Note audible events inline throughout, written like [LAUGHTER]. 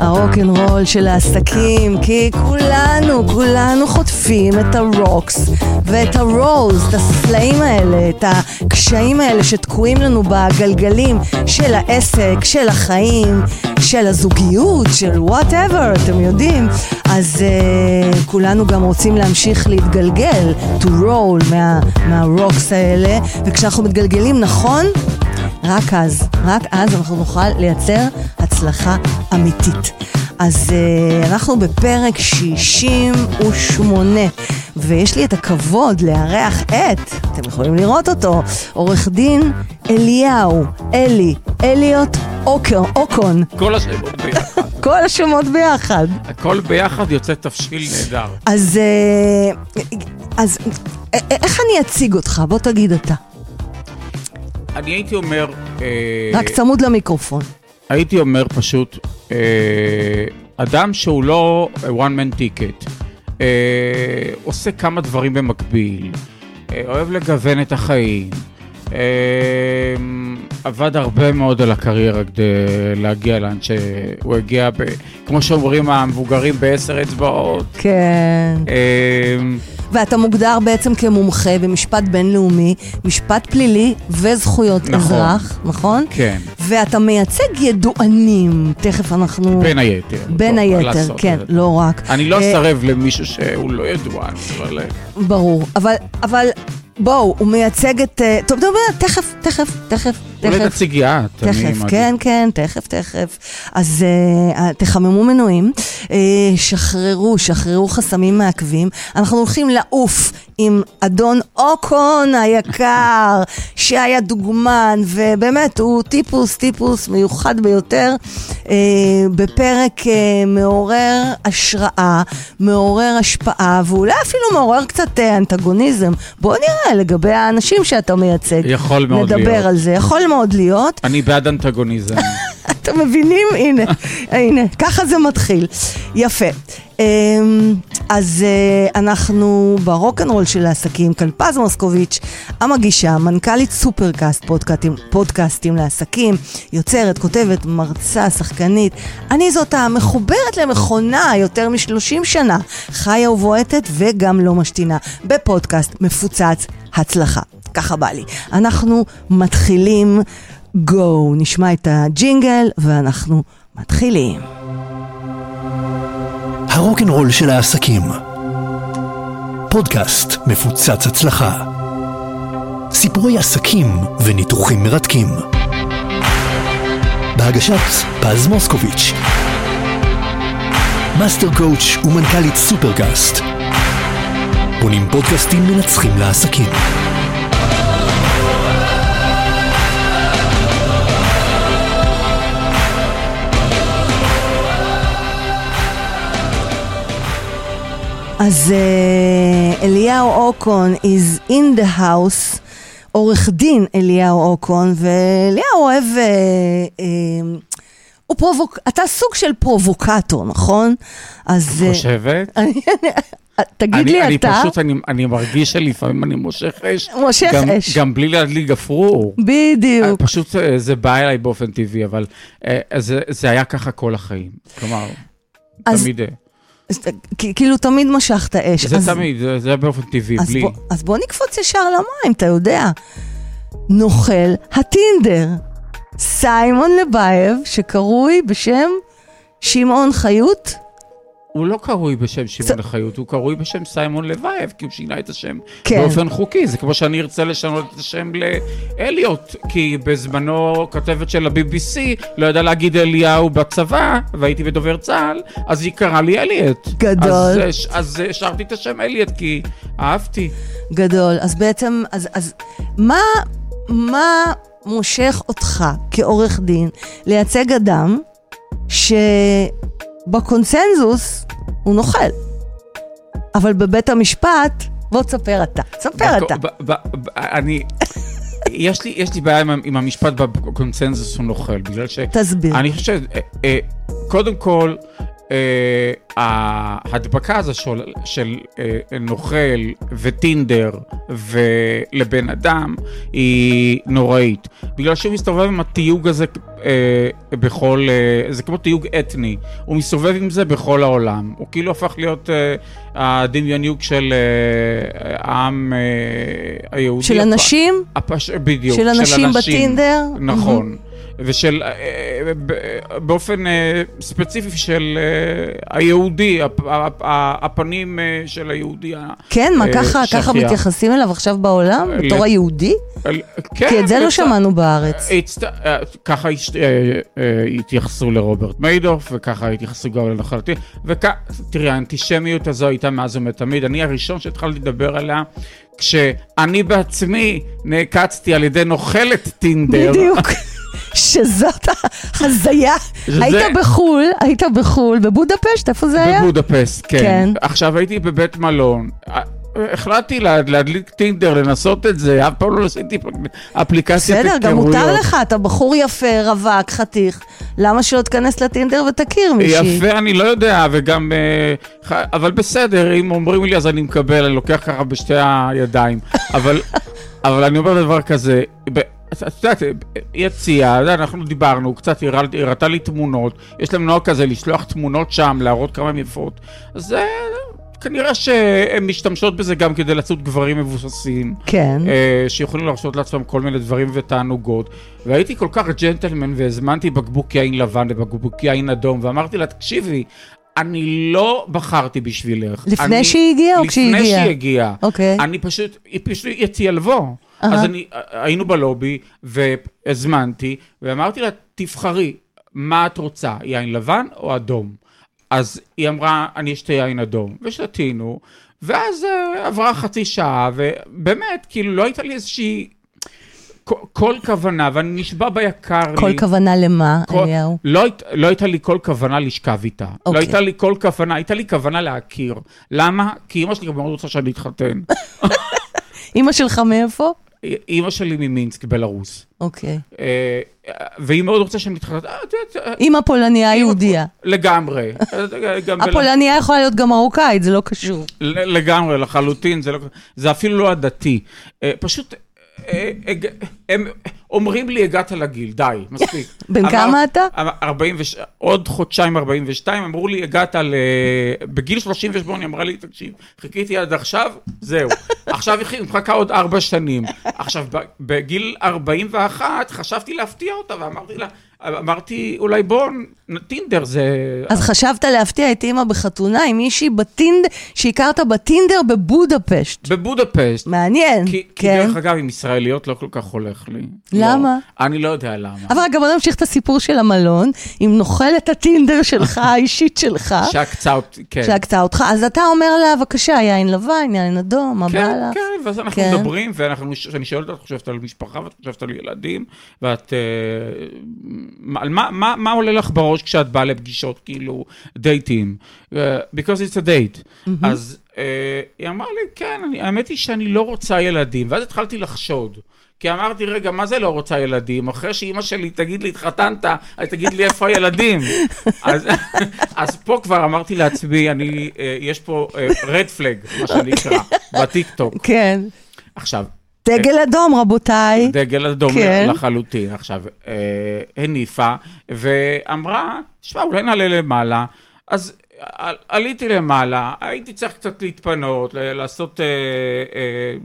הרוקנרול של העסקים, כי כולנו, כולנו חוטפים את ה rocks ואת ה rolls, את הסלעים האלה, את הקשיים האלה שתקועים לנו בגלגלים של העסק, של החיים, של הזוגיות, של whatever, אתם יודעים. אז uh, כולנו גם רוצים להמשיך להתגלגל, to roll מה, מה rocks האלה, וכשאנחנו מתגלגלים נכון, רק אז, רק אז אנחנו נוכל לייצר הצלחה אמיתית. אז uh, אנחנו בפרק 68, ויש לי את הכבוד לארח את, אתם יכולים לראות אותו, עורך דין אליהו, אלי, אליוט אוקר, אוקון. כל השמות ביחד. כל השמות ביחד. הכל ביחד יוצא תבשיל נהדר. אז, uh, אז uh, איך אני אציג אותך? בוא תגיד אתה. אני הייתי אומר... אה, רק צמוד למיקרופון. הייתי אומר פשוט, אה, אדם שהוא לא one man ticket, אה, עושה כמה דברים במקביל, אה, אוהב לגוון את החיים, אה, עבד הרבה מאוד על הקריירה כדי להגיע לאן שהוא הגיע, ב, כמו שאומרים המבוגרים, בעשר אצבעות. כן. אה, ואתה מוגדר בעצם כמומחה במשפט בינלאומי, משפט פלילי וזכויות נכון. אזרח, נכון? כן. ואתה מייצג ידוענים, תכף אנחנו... בין היתר. בין לא, היתר, כן. לא רק. אני לא אה, אסרב למישהו שהוא לא ידוען, אבל... ברור, אבל, אבל בואו, הוא מייצג את... אה, טוב, דבר, תכף, תכף, תכף, אולי תכף. תציגי את. תכף. כן, כן, תכף, תכף. אז uh, תחממו מנועים, uh, שחררו, שחררו חסמים מעכבים. אנחנו הולכים לעוף עם אדון אוקון היקר, [LAUGHS] שהיה דוגמן, ובאמת, הוא טיפוס, טיפוס מיוחד ביותר, uh, בפרק uh, מעורר השראה, מעורר השפעה, ואולי אפילו מעורר קצת uh, אנטגוניזם. בוא נראה לגבי האנשים שאתה מייצג. יכול מאוד נדבר להיות. על זה, יכול מאוד להיות. אני בעד אנטגוניזם. [LAUGHS] אתם מבינים? הנה, הנה, ככה זה מתחיל. יפה. אמ, אז אה, אנחנו ברוקנרול של העסקים, כאן פז מוסקוביץ', המגישה, מנכ"לית סופרקאסט, פודקאסטים, פודקאסטים לעסקים, יוצרת, כותבת, מרצה, שחקנית. אני זאת המחוברת למכונה יותר מ-30 שנה, חיה ובועטת וגם לא משתינה, בפודקאסט מפוצץ הצלחה. ככה בא לי. אנחנו מתחילים go, נשמע את הג'ינגל ואנחנו מתחילים. הרוקנרול של העסקים. פודקאסט מפוצץ הצלחה. סיפורי עסקים וניתוחים מרתקים. בהגשת פז מוסקוביץ'. Master coach ומנכ"לית סופרקאסט. בונים פודקאסטים מנצחים לעסקים. אז אה, אליהו אוקון is in the house, עורך דין אליהו אוקון, ואליהו אוהב... אה, אה, הוא פרובוק... אתה סוג של פרובוקטור, נכון? אז... חושבת? [LAUGHS] אני- תגיד אני- לי אני אתה, פשוט, אני- אני מרגיש שלפעמים אני מושך אש. מושך גם- אש. גם בלי להדליק גפרור. בדיוק. פשוט זה בא אליי באופן טבעי, אבל זה- זה היה ככה כל החיים. כלומר, אז- תמיד... כאילו תמיד משכת אש. זה אז- תמיד, זה- זה היה באופן טבעי, אז בלי... בוא, אז בוא נקפוץ ישר למים, אתה יודע. נוכל הטינדר, סיימון לבייב, שקרוי בשם שמעון חיות. הוא לא קרוי בשם שמעון לחיות, הוא קרוי בשם סיימון לבייב, כי הוא שינה את השם כן. באופן חוקי. זה כמו שאני ארצה לשנות את השם לאליוט, כי בזמנו כתבת של ה-BBC לא ידעה להגיד אליהו בצבא, והייתי בדובר צה"ל, אז היא קראה לי אליוט. גדול. אז, אה, ש- אז אה, השארתי את השם אליוט, כי אהבתי. גדול. אז בעצם, אז, אז מה, מה מושך אותך כעורך דין לייצג אדם שבקונצנזוס הוא נוכל, אבל בבית המשפט, בוא תספר אתה. תספר אתה. אני... יש לי, יש לי בעיה עם, עם המשפט בקונצנזוס הוא נוכל, בגלל ש... תסביר. אני חושב, אה, אה, קודם כל, ההדבקה הזו של, של אה, נוכל וטינדר ולבן אדם היא נוראית. בגלל שהוא מסתובב עם התיוג הזה אה, בכל, אה, זה כמו תיוג אתני, הוא מסתובב עם זה בכל העולם. הוא כאילו הפך להיות אה, הדמיוניוק של אה, העם אה, היהודי. של הפ- אנשים? הפש... בדיוק. של אנשים בטינדר? נכון. ושל, אה, ב- באופן אה, ספציפי של אה, היהודי, הפ- הפ- הפנים אה, של היהודי. כן, מה, אה, ככה, ככה. מתייחסים אליו עכשיו בעולם? אה, בתור היהודי? כן, כי את זה לא שמענו בארץ. אה, ככה אה, אה, התייחסו לרוברט מיידוף, וככה התייחסו גם לנחלתי, ותראי, האנטישמיות הזו הייתה מאז ומתמיד. אני הראשון שהתחלתי לדבר עליה, כשאני בעצמי נעקצתי על ידי נוכלת טינדר. בדיוק. שזאת ההזיה. שזה- היית בחו"ל, היית בחו"ל, בבודפשט, איפה זה היה? בבודפסט, כן. כן. עכשיו הייתי בבית מלון. אה, החלטתי לה- להדליק טינדר, לנסות את זה, אף פעם לא עשיתי אפליקציית בסדר, גם היכרויות. מותר לך, אתה בחור יפה, רווק, חתיך. למה שלא תיכנס לטינדר ותכיר מישהי? יפה, אני לא יודע, וגם... אה, אבל בסדר, אם אומרים לי אז אני מקבל, אני לוקח ככה בשתי הידיים. [LAUGHS] אבל, אבל אני אומר דבר כזה, את יודעת, יודע, אנחנו דיברנו, קצת הראתה לי תמונות, יש להם נוהג כזה לשלוח תמונות שם, להראות כמה הן יפות. אז זה... כנראה שהן משתמשות בזה גם כדי לצוד גברים מבוססים. כן. אה, שיכולים להרשות לעצמם כל מיני דברים ותענוגות. והייתי כל כך ג'נטלמן והזמנתי בקבוק יין לבן ובקבוק יין אדום, ואמרתי לה, תקשיבי, אני לא בחרתי בשבילך. לפני אני- שהיא הגיעה או כשהיא לפני הגיעה? שהיא הגיעה. אוקיי. אני פשוט, היא פשוט הציעה לבוא. אז אני, היינו בלובי, והזמנתי, ואמרתי לה, תבחרי, מה את רוצה, יין לבן או אדום? אז היא אמרה, אני אשתה יין אדום, ושתינו, ואז uh, עברה חצי שעה, ובאמת, כאילו, לא הייתה לי איזושהי... כל, כל כוונה, ואני נשבע ביקר לי. כל כוונה למה, כל- אליהו? לא, לא הייתה לי כל כוונה לשכב איתה. לא אוקיי. הייתה לי כל כוונה, הייתה לי כוונה להכיר. למה? כי אימא שלי גם מאוד רוצה שאני אתחתן. [LAUGHS] אימא שלך מאיפה? אימא שלי ממינסק, בלרוס. אוקיי. אה, והיא מאוד רוצה שאני. אה, את יודעת, אה, אימא פולניה יהודייה. לגמרי. [LAUGHS] הפולניה יכולה להיות גם מרוקאית, זה לא קשור. לגמרי, לחלוטין, זה, לא, זה אפילו לא הדתי. אה, פשוט, הם אומרים לי, הגעת לגיל, די, מספיק. [LAUGHS] בן כמה אתה? אמר- 40 וש... עוד חודשיים 42, אמרו לי, הגעת ל... בגיל 38, אמרה לי, תקשיב, חיכיתי עד עכשיו, זהו. [LAUGHS] עכשיו היא מחכה עוד ארבע שנים. עכשיו, בגיל 41, חשבתי להפתיע אותה, ואמרתי לה, אמרתי, אולי בוא, נ- טינדר זה... אז חשבת להפתיע את אימא בחתונה עם מישהי בטינדר, שהכרת בטינדר בבודפשט. בבודפסט. מעניין, כי, כי כן. דרך אגב, עם ישראליות לא כל כך הולך לי. למה? לא, אני לא יודע למה. אבל רגע, בוא נמשיך את הסיפור של המלון, עם נוכלת הטינדר שלך, [LAUGHS] האישית שלך, שעקצה אותי, כן. שעקצה אותך. אז אתה אומר לה, בבקשה, יין לבן, יין אדום, מה בא כן, לך? כן, ואז אנחנו כן. מדברים, ואנחנו, אני שואל אותה, את חושבת על משפחה ואת חושבת על ילדים, ואת... מה- על מה, מה, מה עולה לך בראש כשאת באה לפגישות, כאילו, דייטים? אה, because it's a date. אז אה, היא אמרה לי, כן, אני, האמת היא שאני לא רוצה ילדים, ואז התחלתי לחשוד. כי אמרתי, רגע, מה זה לא רוצה ילדים? אחרי שאימא שלי תגיד לי, התחתנת, אז תגיד לי איפה הילדים. [LAUGHS] אז, אז פה כבר אמרתי לעצמי, אני, אה, יש פה אה, רד פלג, מה שנקרא, [LAUGHS] בטיקטוק. כן. עכשיו, דגל אדום, רבותיי. דגל אדום כן. לחלוטין. עכשיו, אה, הניפה ואמרה, תשמע, אולי נעלה למעלה. אז על- עליתי למעלה, הייתי צריך קצת להתפנות, ל- לעשות, אה, אה,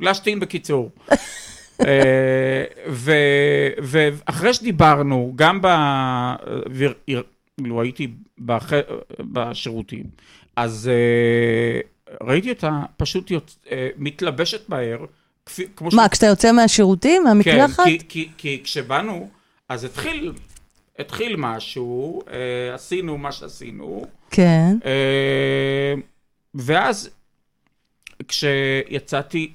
להשתין בקיצור. [LAUGHS] אה, ו- ואחרי שדיברנו, גם ב... ו- כאילו הייתי בח... בשירותים, אז אה, ראיתי אותה פשוט יוצ... אה, מתלבשת מהר, כפי, כמו מה, כשאתה יוצא מהשירותים, מהמקלחת? כן, כי, כי, כי כשבאנו, אז התחיל, התחיל משהו, אה, עשינו מה שעשינו, כן. אה, ואז כשיצאתי,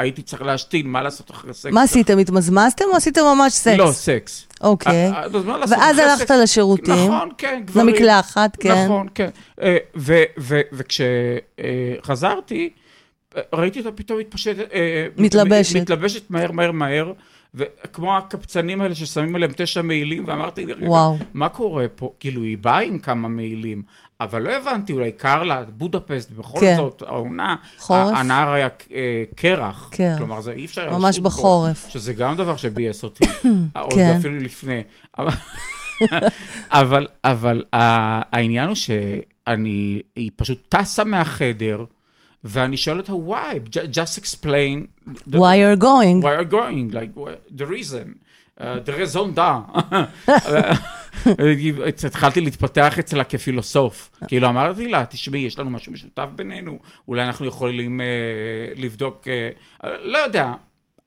כשהייתי צריך להשתין, מה לעשות אחרי סקס? מה עשיתם? התמזמזתם או עשיתם ממש סקס? לא, סקס. אוקיי. אה, אה, ואז הלכת? לשירותים. נכון, כן, גברים. למקלחת, כן. נכון, כן. אה, וכשחזרתי, ראיתי אותה פתאום מתפשטת, מתלבשת. מתלבשת מהר, מהר, מהר, וכמו הקפצנים האלה ששמים עליהם תשע מעילים, ואמרתי, רגע, וואו. מה קורה פה? כאילו, היא באה עם כמה מעילים, אבל לא הבנתי, אולי קר לה, בודפסט, בכל כן. זאת, העונה, חורף? ה- הנהר היה אה, קרח. קרח. כלומר, זה אי אפשר... היה ממש בחורף. שזה גם דבר שביאס אותי, [COUGHS] עוד כן. אפילו לפני. אבל- [LAUGHS] אבל, העניין הוא שאני, היא פשוט טסה מהחדר, ואני שואל אותה, why? Ju- just explain. the- why you're going? why are going, like, the reason, uh, the raison d'être. [LAUGHS] התחלתי להתפתח אצלה כפילוסוף. כאילו אמרתי לה, תשמעי, יש לנו משהו משותף בינינו, אולי אנחנו יכולים אה, לבדוק, אה, אה, לא יודע,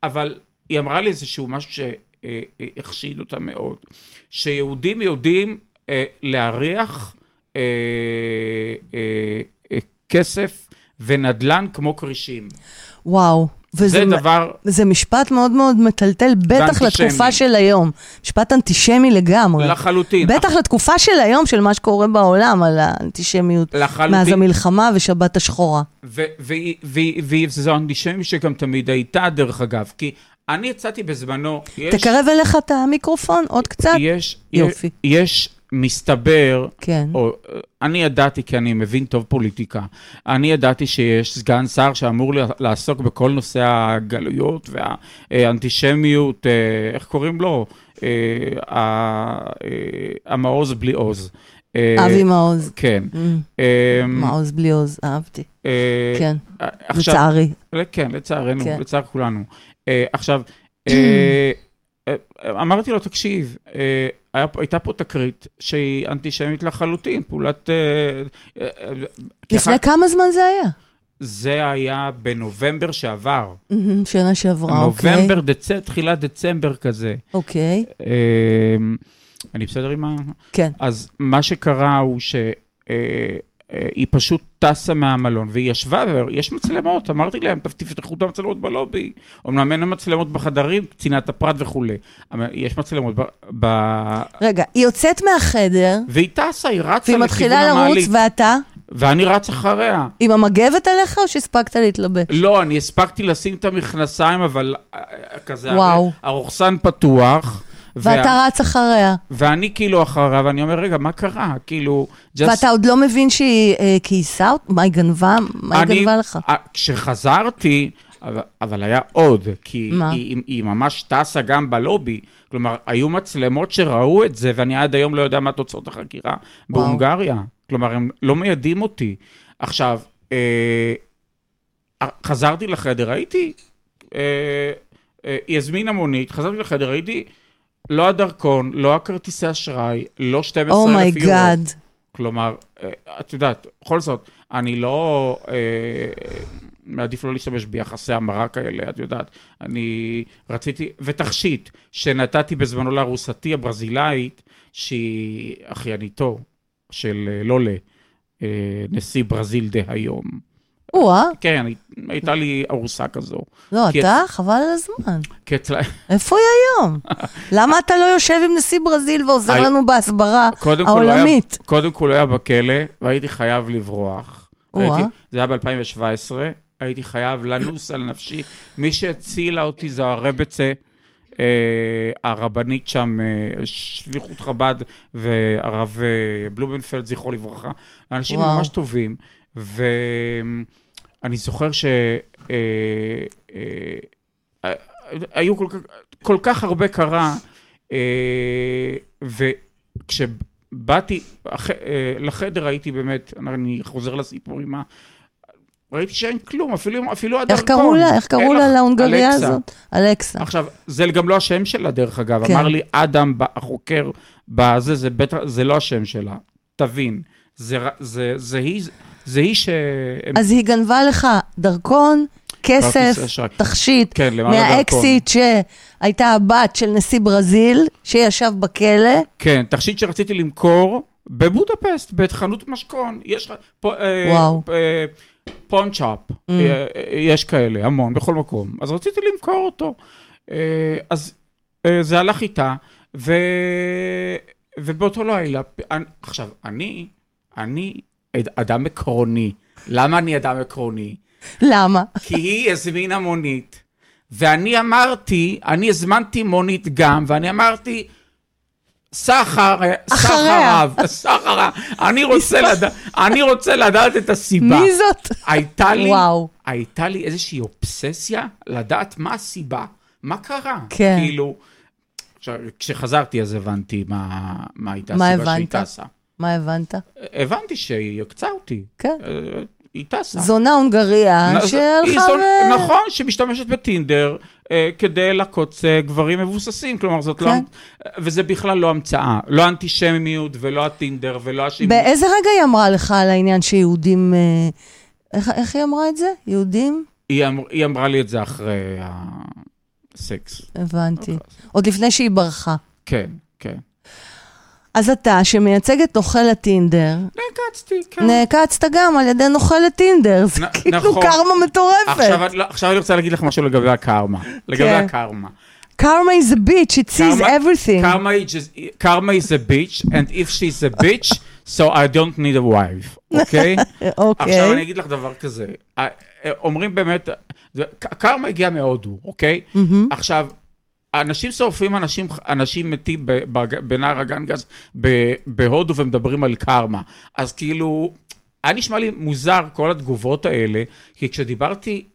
אבל היא אמרה לי איזשהו משהו שהחשיד אותה מאוד, שיהודים יודעים אה, להריח אה, אה, אה, כסף ונדל"ן כמו כרישים. וואו. וזה זה דבר... זה משפט מאוד מאוד מטלטל, בטח. לתקופה של היום. משפט אנטישמי לגמרי. לחלוטין. בטח לתקופה של היום, של מה שקורה בעולם, על האנטישמיות. לחלוטין. מאז המלחמה ושבת השחורה. וזו אנטישמי שגם תמיד הייתה, דרך אגב, כי אני יצאתי בזמנו, יש, תקרב אליך את המיקרופון עוד קצת. יש, יופי. יש, מסתבר, כן. או, אני ידעתי, כי אני מבין טוב פוליטיקה, אני ידעתי שיש סגן שר שאמור לעסוק בכל נושא הגלויות והאנטישמיות, אה, איך קוראים לו? אה, אה, המעוז בלי עוז. אבי מעוז. כן. Mm, מעוז בלי עוז, אהבתי. אה, כן, לצערי. כן, לצערנו, כן. לצער כולנו. עכשיו, [CLEARS THROAT] אמרתי לו, תקשיב, אה, היה הייתה פה תקרית שהיא אנטישמית לחלוטין, פעולת... אה, אה, אה, לפני ככה- כמה זמן זה היה? זה היה בנובמבר שעבר. שנה שעברה, אוקיי. נובמבר, דצמבר, תחילת דצמבר כזה. אוקיי, אה, אני בסדר עם ה... כן. אז מה שקרה הוא שהיא פשוט טסה מהמלון, והיא ישבה, ויש מצלמות, אמרתי להם, "טוב, תפתחו את המצלמות בלובי. אמנם אין מצלמות בחדרים, צנעת הפרט וכולי. יש מצלמות ב... ב... רגע, היא יוצאת מהחדר, והיא טסה, היא רצה והיא לכיוון מתחילה לרוץ, המעלית, ואתה? ואני רץ אחריה. עם המגבת עליך, או שהספקת להתלבש? לא, אני הספקתי לשים את המכנסיים, אבל אה, כזה, וואו. הרוכסן פתוח. וה- ואתה רץ אחריה. ואני כאילו אחריה, ואני אומר, רגע, מה קרה? כאילו, just- ואתה עוד לא מבין שהיא אה, אותך? מה היא גנבה? מה היא אני- גנבה לך? אה, כשחזרתי, אבל, אבל היה עוד, כי מה? היא, היא ממש טסה גם בלובי. כלומר, היו מצלמות שראו את זה, ואני עד היום לא יודע מה תוצאות החקירה וואו. בהונגריה. כלומר, הם לא מיידעים אותי. עכשיו, אה, חזרתי לחדר, הייתי, אה, אה, היא הזמינה מונית, חזרתי לחדר, הייתי, לא הדרכון, לא הכרטיסי אשראי, לא 12,000 יורו. Oh my God. כלומר, אה, את יודעת, בכל זאת, אני לא... אה, מעדיף לא להשתמש ביחסי המרה כאלה, את יודעת. אני רציתי, ותכשיט שנתתי בזמנו לארוסתי הברזילאית, שהיא אחייניתו של אה, לולה, נשיא ברזיל דהיום. או-אה, כן, הי- הייתה לי ארוסה כזו. לא, אתה? חבל על הזמן. איפה היא היום? [LAUGHS] למה אתה לא יושב עם נשיא ברזיל ועוזר לנו בהסברה העולמית? קודם כל הוא היה בכלא, והייתי חייב לברוח. הייתי, זה היה ב-2017, הייתי חייב לנוס על נפשי. מי שהצילה אותי זו הרבצה, אה, הרבנית שם, אה, שליחות חב"ד, והרב אה, בלומנפלד, זכרו לברכה. אנשים וואו. ממש טובים. ואני זוכר ש... אה, אה, היו כל כך, כל כך הרבה קרה, אה, וכשבאתי לחדר הייתי באמת, אני חוזר לסיפור עם ה... ראיתי שאין כלום, אפילו, אפילו איך הדרכון. קראו לה? איך קראו לה להונגריה. הזאת? אלכסה. עכשיו, זה גם לא השם שלה, דרך אגב. כן. אמר לי אדם, החוקר בזה, זה בטח, זה לא השם שלה. תבין. זה, זה, זה היא, זה היא ש... אז היא גנבה לך דרכון, כסף. תכשיט, כן. מהאקסיט שהייתה הבת של נשיא ברזיל, שישב בכלא. כן, תכשיט שרציתי למכור בבודפסט, בחנות משכון. יש לך... אה, וואו. אה, פונצ'אפ, Mm. אה, אה, יש כאלה, המון, בכל מקום. אז רציתי למכור אותו. אה, אז אה, זה הלך איתה, ו... ובאותו לילה, עכשיו, אני, אני אדם עקרוני. למה אני אדם עקרוני? למה? כי היא הזמינה מונית, ואני אמרתי, אני הזמנתי מונית גם, ואני אמרתי, סחר, סחר אחריה. רב, סחר רב, אני רוצה לדעת, אני רוצה לדעת את הסיבה. מי זאת? הייתה לי, וואו. הייתה לי איזושהי אובססיה לדעת מה הסיבה, מה קרה. כן. כאילו, עכשיו, כשחזרתי אז הבנתי מה, מה הייתה הסיבה שהיא? טסה. מה הבנת? הבנתי שהיא עקצה אותי. כן. אה, היא טסה. זונה הונגריה שהלכה ו... נכון, שמשתמשת בטינדר אה, כדי לעקוץ אה, גברים מבוססים, כלומר זאת לא... כן. וזה בכלל לא המצאה. לא האנטישמיות ולא הטינדר ולא השימוש. באיזה רגע היא אמרה לך על העניין שיהודים... אה, איך, איך היא אמרה את זה? יהודים? היא, אמר, היא אמרה לי את זה אחרי הסקס. הבנתי. עוד לפני שהיא ברחה. כן, כן. אז אתה, שמייצג את נוכל הטינדר, נעקצתי, כן. נעקצת גם על ידי נוכל הטינדר. זה נ- כאילו נכון. קרמה מטורפת. עכשיו, לא, עכשיו אני רוצה להגיד לך משהו לגבי הקרמה. לגבי כן. הקרמה. קרמה is a bitch, it sees Karma- everything. Karma is, karma is a bitch, and if she's a bitch, so I don't need a wife, אוקיי? [LAUGHS] אוקיי. עכשיו אני אגיד לך דבר כזה, אומרים באמת, קרמה הגיע מהודו, אוקיי? עכשיו, אנשים שורפים אנשים, אנשים מתים בנהר הגנגס בהודו ומדברים על קרמה. אז כאילו, היה נשמע לי מוזר כל התגובות האלה, כי כשדיברתי,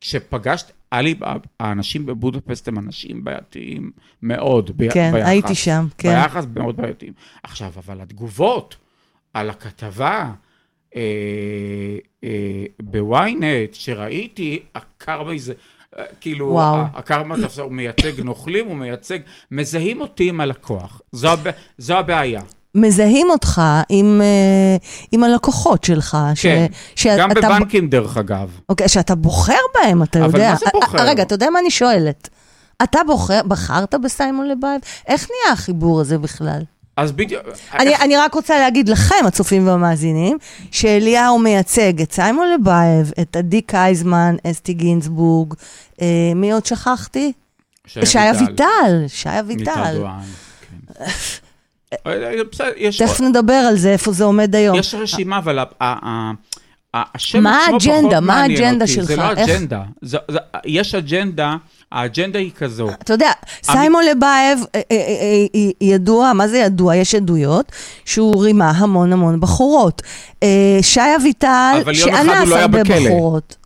כשפגשת, היה לי, האנשים בבודפסט הם אנשים בעייתיים מאוד, ב- כן, ביחס. הייתי שם, כן. ביחס מאוד בעייתיים. עכשיו, אבל התגובות על הכתבה, אה, אה, בוויינט, שראיתי, הקרמה זה, כאילו, וואו. הקרמה תפסה, הוא מייצג נוכלים, הוא מייצג, מזהים אותי עם הלקוח. זו, הב, זו הבעיה. מזהים אותך עם, אה, עם הלקוחות שלך. ש- כן, שאתה גם ב- בבנקים דרך אגב. אוקיי, שאתה בוחר בהם, אתה אבל יודע. מה זה אה, בוחר? אה, רגע, אתה יודע מה אני שואלת? אתה בוחר, בחרת בסיימון לבייב? איך נהיה החיבור הזה בכלל? אז בדיוק, אני, אני רק רוצה להגיד לכם, הצופים והמאזינים, שאליהו מייצג את סיימון לבייב, את עדי קייזמן, אסתי גינזבורג, אה, מי עוד שכחתי? שי אביטל, שי אביטל. כן. אה, אה, בסדר, יש תכף נדבר על זה, איפה זה עומד היום. יש רשימה, אבל השם מה עצמו האג'נדה? פחות מה מעניין האג'נדה אותי. זה שלך? לא איך- אג'נדה. זה- זה- יש אג'נדה, האג'נדה היא כזו. אתה יודע, סיימון לבייב אה, אה, אה, ידוע, מה זה ידוע? יש עדויות שהוא רימה המון המון בחורות. שי אביטל, שאנס לא הרבה בכלא. בחורות.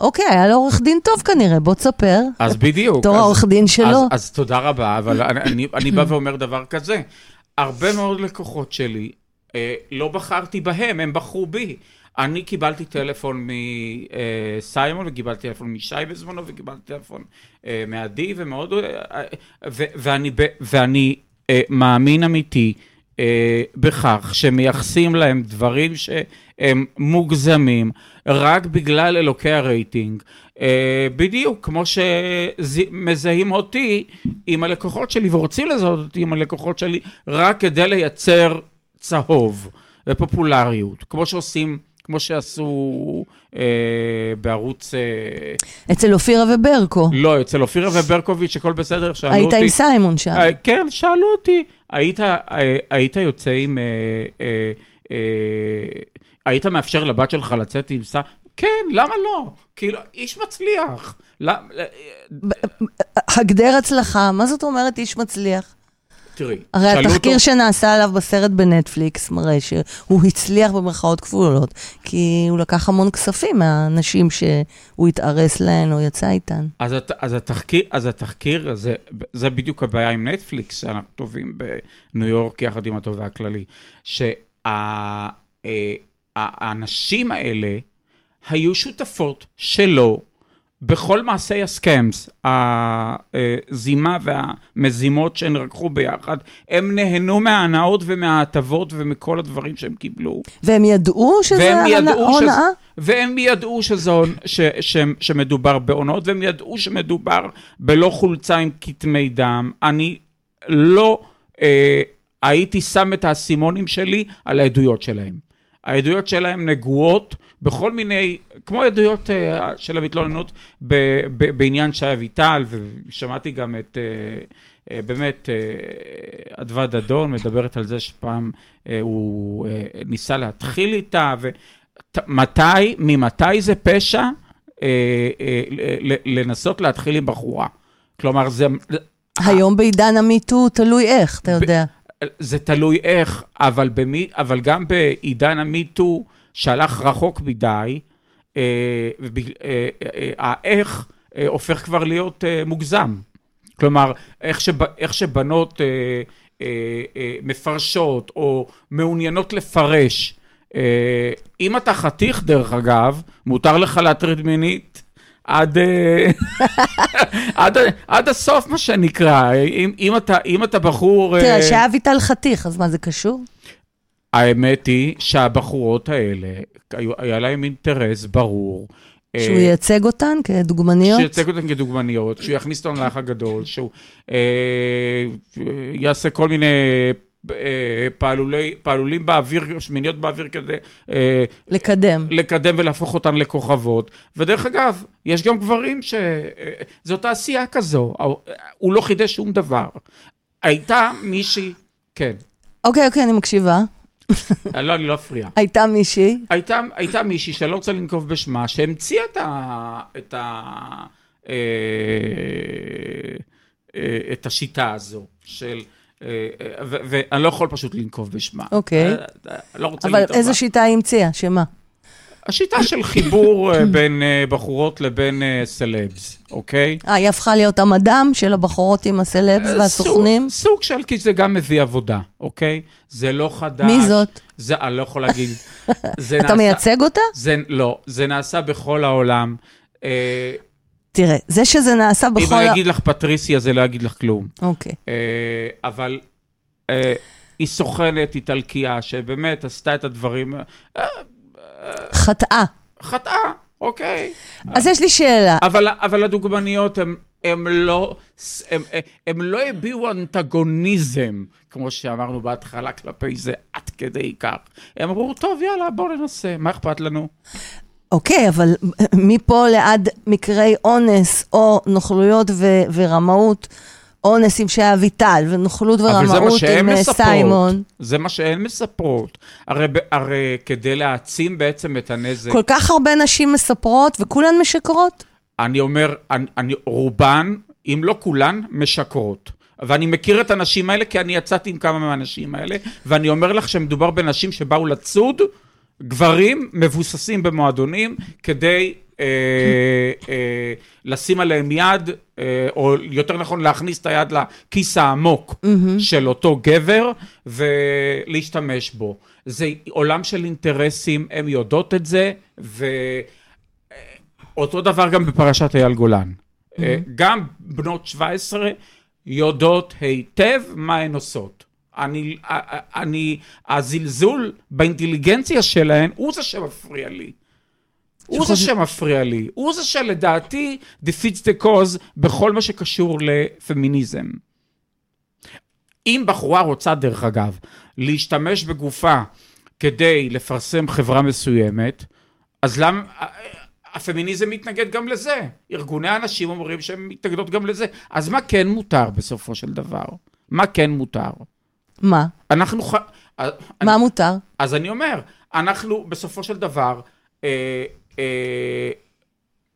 אוקיי, היה לו עורך דין טוב כנראה, בוא תספר. אז בדיוק. בתור אז- העורך דין שלו. אז, אז תודה רבה, אבל אני, אני, אני בא ואומר דבר כזה. הרבה מאוד לקוחות שלי, אה, לא בחרתי בהם, הם בחרו בי. אני קיבלתי טלפון מסיימון, וקיבלתי טלפון משי בזמנו, וקיבלתי טלפון אה, מעדי, ומאוד... אה, אה, ו, ואני, ואני אה, מאמין אמיתי אה, בכך שמייחסים להם דברים שהם מוגזמים, רק בגלל אלוקי הרייטינג. אה, בדיוק, כמו שמזהים אותי עם הלקוחות שלי, ורוצים לזהות אותי עם הלקוחות שלי, רק כדי לייצר צהוב ופופולריות, כמו שעושים, כמו שעשו אה, בערוץ... אה, אצל אופירה וברקו. לא, אצל אופירה וברקוביץ', הכל בסדר, שאלו היית אותי... עם סיימון שם. אה, כן, שאלו אותי, היית, אה, היית יוצא עם... אה, אה, אה, היית מאפשר לבת שלך לצאת עם סע... כן, למה לא? כאילו, איש מצליח. הגדר הצלחה, מה זאת אומרת איש מצליח? תראי, הרי התחקיר אותו- שנעשה עליו בסרט בנטפליקס מראה שהוא הצליח במרכאות כפולות, כי הוא לקח המון כספים מהאנשים שהוא התארס להן או יצא איתן. אז, הת, אז התחקיר, אז התחקיר, זה, זה בדיוק הבעיה עם נטפליקס, שאנחנו טובים בניו יורק יחד עם התובע הכללי, שהאנשים האלה היו שותפות שלו בכל מעשי הסכמס, הזימה והמזימות שהן רקחו ביחד, הם נהנו מההנאות ומההטבות ומכל הדברים שהם קיבלו. והם ידעו שזה הונאה? והם ידעו שזה, ש, ש, שמדובר בעונות, והם ידעו שמדובר בלא חולצה עם כתמי דם. אני לא אה, הייתי שם את האסימונים שלי על העדויות שלהם. העדויות שלהם נגועות בכל מיני, כמו עדויות אה, של המתלוננות ב, ב, בעניין שי אביטל, ושמעתי גם את... אה, אה, באמת, אדוה דדון מדברת על זה שפעם אה, הוא אה, ניסה להתחיל איתה, ומתי, ממתי זה פשע ל- ל- לנסות להתחיל עם בחורה. כלומר, זה, היום בעידן המיטו תלוי איך, אתה יודע. זה תלוי איך, אבל, במי, אבל גם בעידן המיטו שהלך רחוק מדי, אה, וב- אה, אה, האיך אה, הופך כבר להיות אה, מוגזם. כלומר, איך, שב, איך שבנות אה, אה, אה, מפרשות או מעוניינות לפרש, אה, אם אתה חתיך, דרך אגב, מותר לך להטריד מינית. עד, אה, [LAUGHS] עד, עד הסוף, מה שנקרא. אם, אם, אתה, אם אתה בחור... אה, תראה, שאביטל חתיך, אז מה זה קשור? האמת היא שהבחורות האלה, היה להם אינטרס ברור. אה, שהוא ייצג אותן כדוגמניות? שייצג אותן כדוגמניות, שהוא יכניס אותן לאח הגדול, שהוא אה, יעשה כל מיני פעלולי, פעלולים באוויר, שמיניות באוויר כדי אה, לקדם. לקדם ולהפוך אותן לכוכבות. ודרך אגב, יש גם גברים ש... אה, זו תעשייה כזו, הוא לא חידש שום דבר. הייתה מישהי, כן, אוקיי, אוקיי, אני מקשיבה. לא, אני לא אפריע. [LAUGHS] הייתה מישהי, הייתה, הייתה מישהי שאני לא רוצה לנקוב בשמה, שהמציאה את ה... את, ה אה, אה, את השיטה הזו של... אה, אה, ואני לא יכול פשוט לנקוב בשמה. אוקיי. אה, לא רוצה אבל אותה. שיטה היא המציאה? שמה? השיטה של חיבור [COUGHS] בין בחורות לבין סלבס, אוקיי? אה, היא הפכה להיות המדאם של הבחורות עם הסלבס והסוכנים? סוג, סוג של, כי זה גם מביא עבודה, אוקיי? זה לא חדש. מי זאת? זה, אני לא יכול להגיד. [LAUGHS] אתה נעשה- מייצג אותה? זה, לא, זה נעשה בכל העולם. אה, תראה, זה שזה נעשה אם בכל... אני ה- אגיד לך פטריסיה, זה לא יגיד לך כלום. אוקיי. אה, אבל אה, היא סוכנת איטלקייה, שבאמת עשתה את הדברים, אה, חטאה. חטאה, אוקיי. אז יש לי שאלה. אבל, אבל הדוגמניות הן... הם לא, הם, הם לא הביעו אנטגוניזם, כמו שאמרנו בהתחלה, כלפי זה עד כדי כך. הם אמרו, טוב, יאללה, בואו ננסה, מה אכפת לנו? אוקיי, אבל מפה לעד מקרי אונס או נוכלויות ו- ורמאות, אונס עם שי אביטל ונוכלות ורמאות עם אה, מספרות. סיימון. זה מה שהן מספרות. הרי, הרי כדי להעצים בעצם את הנזק, כל כך הרבה נשים מספרות וכולן משקרות? אני אומר, אני, אני, רובן, אם לא כולן, משקרות. ואני מכיר את הנשים האלה כי אני יצאתי עם כמה מהנשים האלה, ואני אומר לך שמדובר בנשים שבאו לצוד גברים מבוססים במועדונים כדי אה, אה, לשים עליהם יד, אה, או יותר נכון להכניס את היד לכיס העמוק של אותו גבר ולהשתמש בו. זה עולם של אינטרסים, הן יודעות את זה, ו... אותו דבר גם בפרשת אייל גולן. אה, גם בנות 17 יודעות היטב מה הן עושות. אני, אני, הזלזול באינטליגנציה שלהן הוא זה שמפריע לי. הוא זה שמפריע לי. הוא זה שלדעתי defeats the cause בכל מה שקשור לפמיניזם. אם בחורה רוצה, דרך אגב, להשתמש בגופה כדי לפרסם חברה מסוימת, אז למה... הפמיניזם מתנגד גם לזה. ארגוני הנשים אומרים שהן מתנגדות גם לזה. אז מה כן מותר בסופו של דבר? מה כן מותר? מה? אנחנו... ח... אה, מה מותר? אז אני אומר, אנחנו בסופו של דבר אה, אה,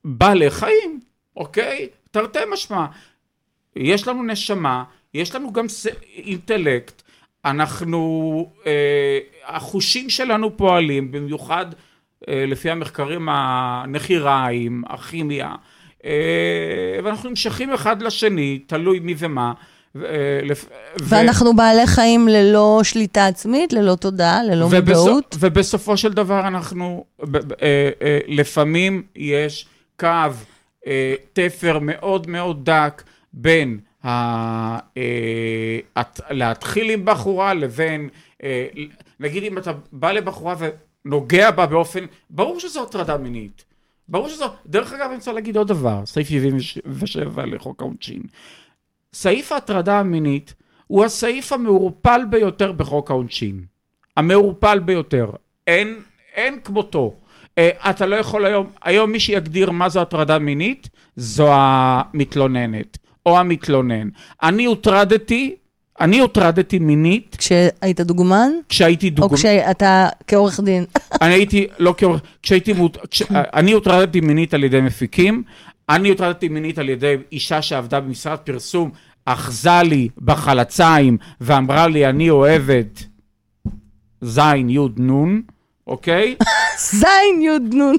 בעלי חיים, אוקיי? תרתי משמע. יש לנו נשמה, יש לנו גם ס... אינטלקט, אנחנו, אה, החושים שלנו פועלים, במיוחד אה, לפי המחקרים הנחיריים, הכימיה, אה, ואנחנו נמשכים אחד לשני, תלוי מי ומה. ו- ואנחנו בעלי חיים ללא שליטה עצמית, ללא תודעה, ללא מודעות. ובסופו של דבר אנחנו, אה, אה, לפעמים יש קו, אה, תפר מאוד מאוד דק בין ה, אה, להתחיל עם בחורה לבין, אה, נגיד אם אתה בא לבחורה ונוגע בה באופן, ברור שזו הטרדה מינית. ברור שזו, דרך אגב אני רוצה להגיד עוד דבר, סעיף 77 לחוק העונשין. סעיף ההטרדה המינית הוא הסעיף המעורפל ביותר בחוק העונשין. המעורפל ביותר. אין, אין כמותו. Uh, אתה לא יכול היום, היום מי שיגדיר מה זו הטרדה מינית, זו המתלוננת, או המתלונן. אני הוטרדתי, אני הוטרדתי מינית כשהיית דוגמן? כשהייתי או דוגמן. כשאתה כעורך דין? אני הייתי, לא כעורך, כשהייתי. כש... [LAUGHS] אני הוטרדתי מינית על ידי מפיקים, אני הוטרדתי מינית על ידי אישה שעבדה במשרד פרסום, אחזה לי בחלציים ואמרה לי, אני אוהבת זין, יוד, נון, אוקיי? [LAUGHS] זין יוד נון.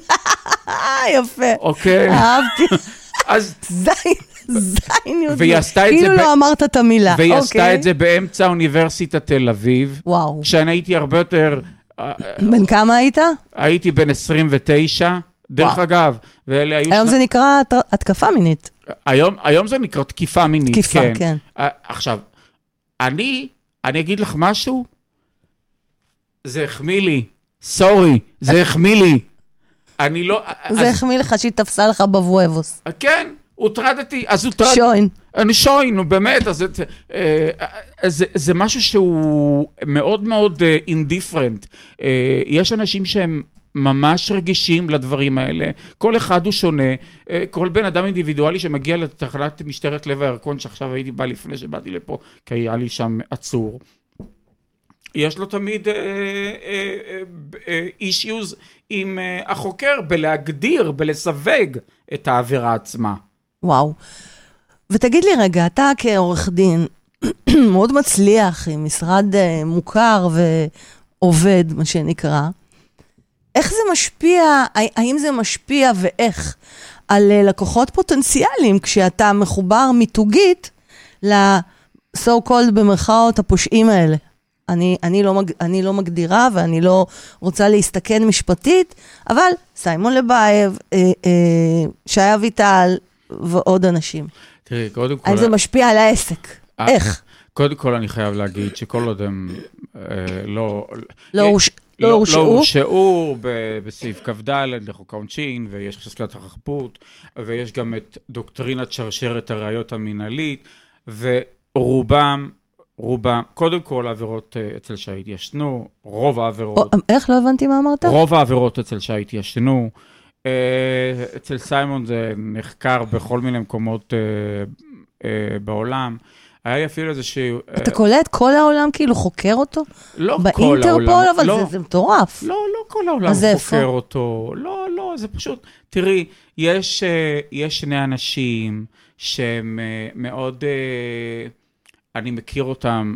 [LAUGHS] יפה. אוקיי. אהבתי. אז, זין, זין יוד נון. והיא עשתה את זה כאילו לא אמרת את המילה. והיא עשתה אוקיי. את זה באמצע אוניברסיטת תל אביב, וואו. כשאני הייתי הרבה יותר, אה, בן כמה היית? הייתי בן 29, דרך וואו. אגב, ואלה היו... היום שני- זה נקרא הת- התקפה מינית. היום, היום זה נקרא תקיפה מינית, תקיפה, כן. כן. אה, עכשיו, אני, אני אגיד לך משהו, זה החמיא לי, סורי, זה החמיא לי. אני לא... זה אז- החמיא לך שהיא תפסה לך בבואבוס. כן, הוטרדתי, אז הוטרדתי. שוין. אני שוין, נו באמת, אז זה, אה, אה, זה, זה משהו שהוא מאוד מאוד אינדיפרנט. יש אנשים שהם ממש רגישים לדברים האלה, כל אחד הוא שונה, אה, כל בן אדם אינדיבידואלי שמגיע לתחנת משטרת לב הירקון, שעכשיו הייתי בא לפני שבאתי לפה, כי היה לי שם עצור. יש לו תמיד אישיוז עם אה, החוקר בלהגדיר, בלסווג את העבירה עצמה. וואו. ותגיד לי רגע, אתה כעורך דין [CLEARS THROAT] מאוד מצליח, עם משרד אה, מוכר ועובד, מה שנקרא, איך זה משפיע, הא- האם זה משפיע ואיך, על אה, לקוחות פוטנציאליים כשאתה מחובר מיתוגית ל-so called במרכאות הפושעים האלה? אני, אני, לא אני לא מגדירה ואני לא רוצה להסתכן משפטית, אבל סיימון לבייב, אה, אה, שי אביטל ועוד אנשים. תראי, קודם כל... האם זה משפיע על העסק? אה, איך? קודם כל אני חייב להגיד שכל עוד הם אה, לא... לא אה, הורש- לא לא הורשעו? הורשעו ב- בסעיף כ"ד לחוק העונשין, ויש חזקת החפות, ויש גם את דוקטרינת שרשרת הראיות המינהלית, ורובם, רובם, קודם כל העבירות אה, אצל שי התיישנו, רוב או, העבירות, איך? לא הבנתי מה אמרת? רוב העבירות אצל שי התיישנו. אה, אצל סיימון זה נחקר בכל מיני מקומות אה, בעולם. היה לי אפילו איזשהו... אתה קולט? כל העולם כאילו חוקר אותו? לא כל באינטרפול? העולם. אבל לא, זה- זה מטורף. לא, לא כל העולם אז איפה? חוקר אותו. לא, לא, זה פשוט... תראי, יש, אה, יש שני אנשים שהם אה, מאוד... אה, אני מכיר אותם,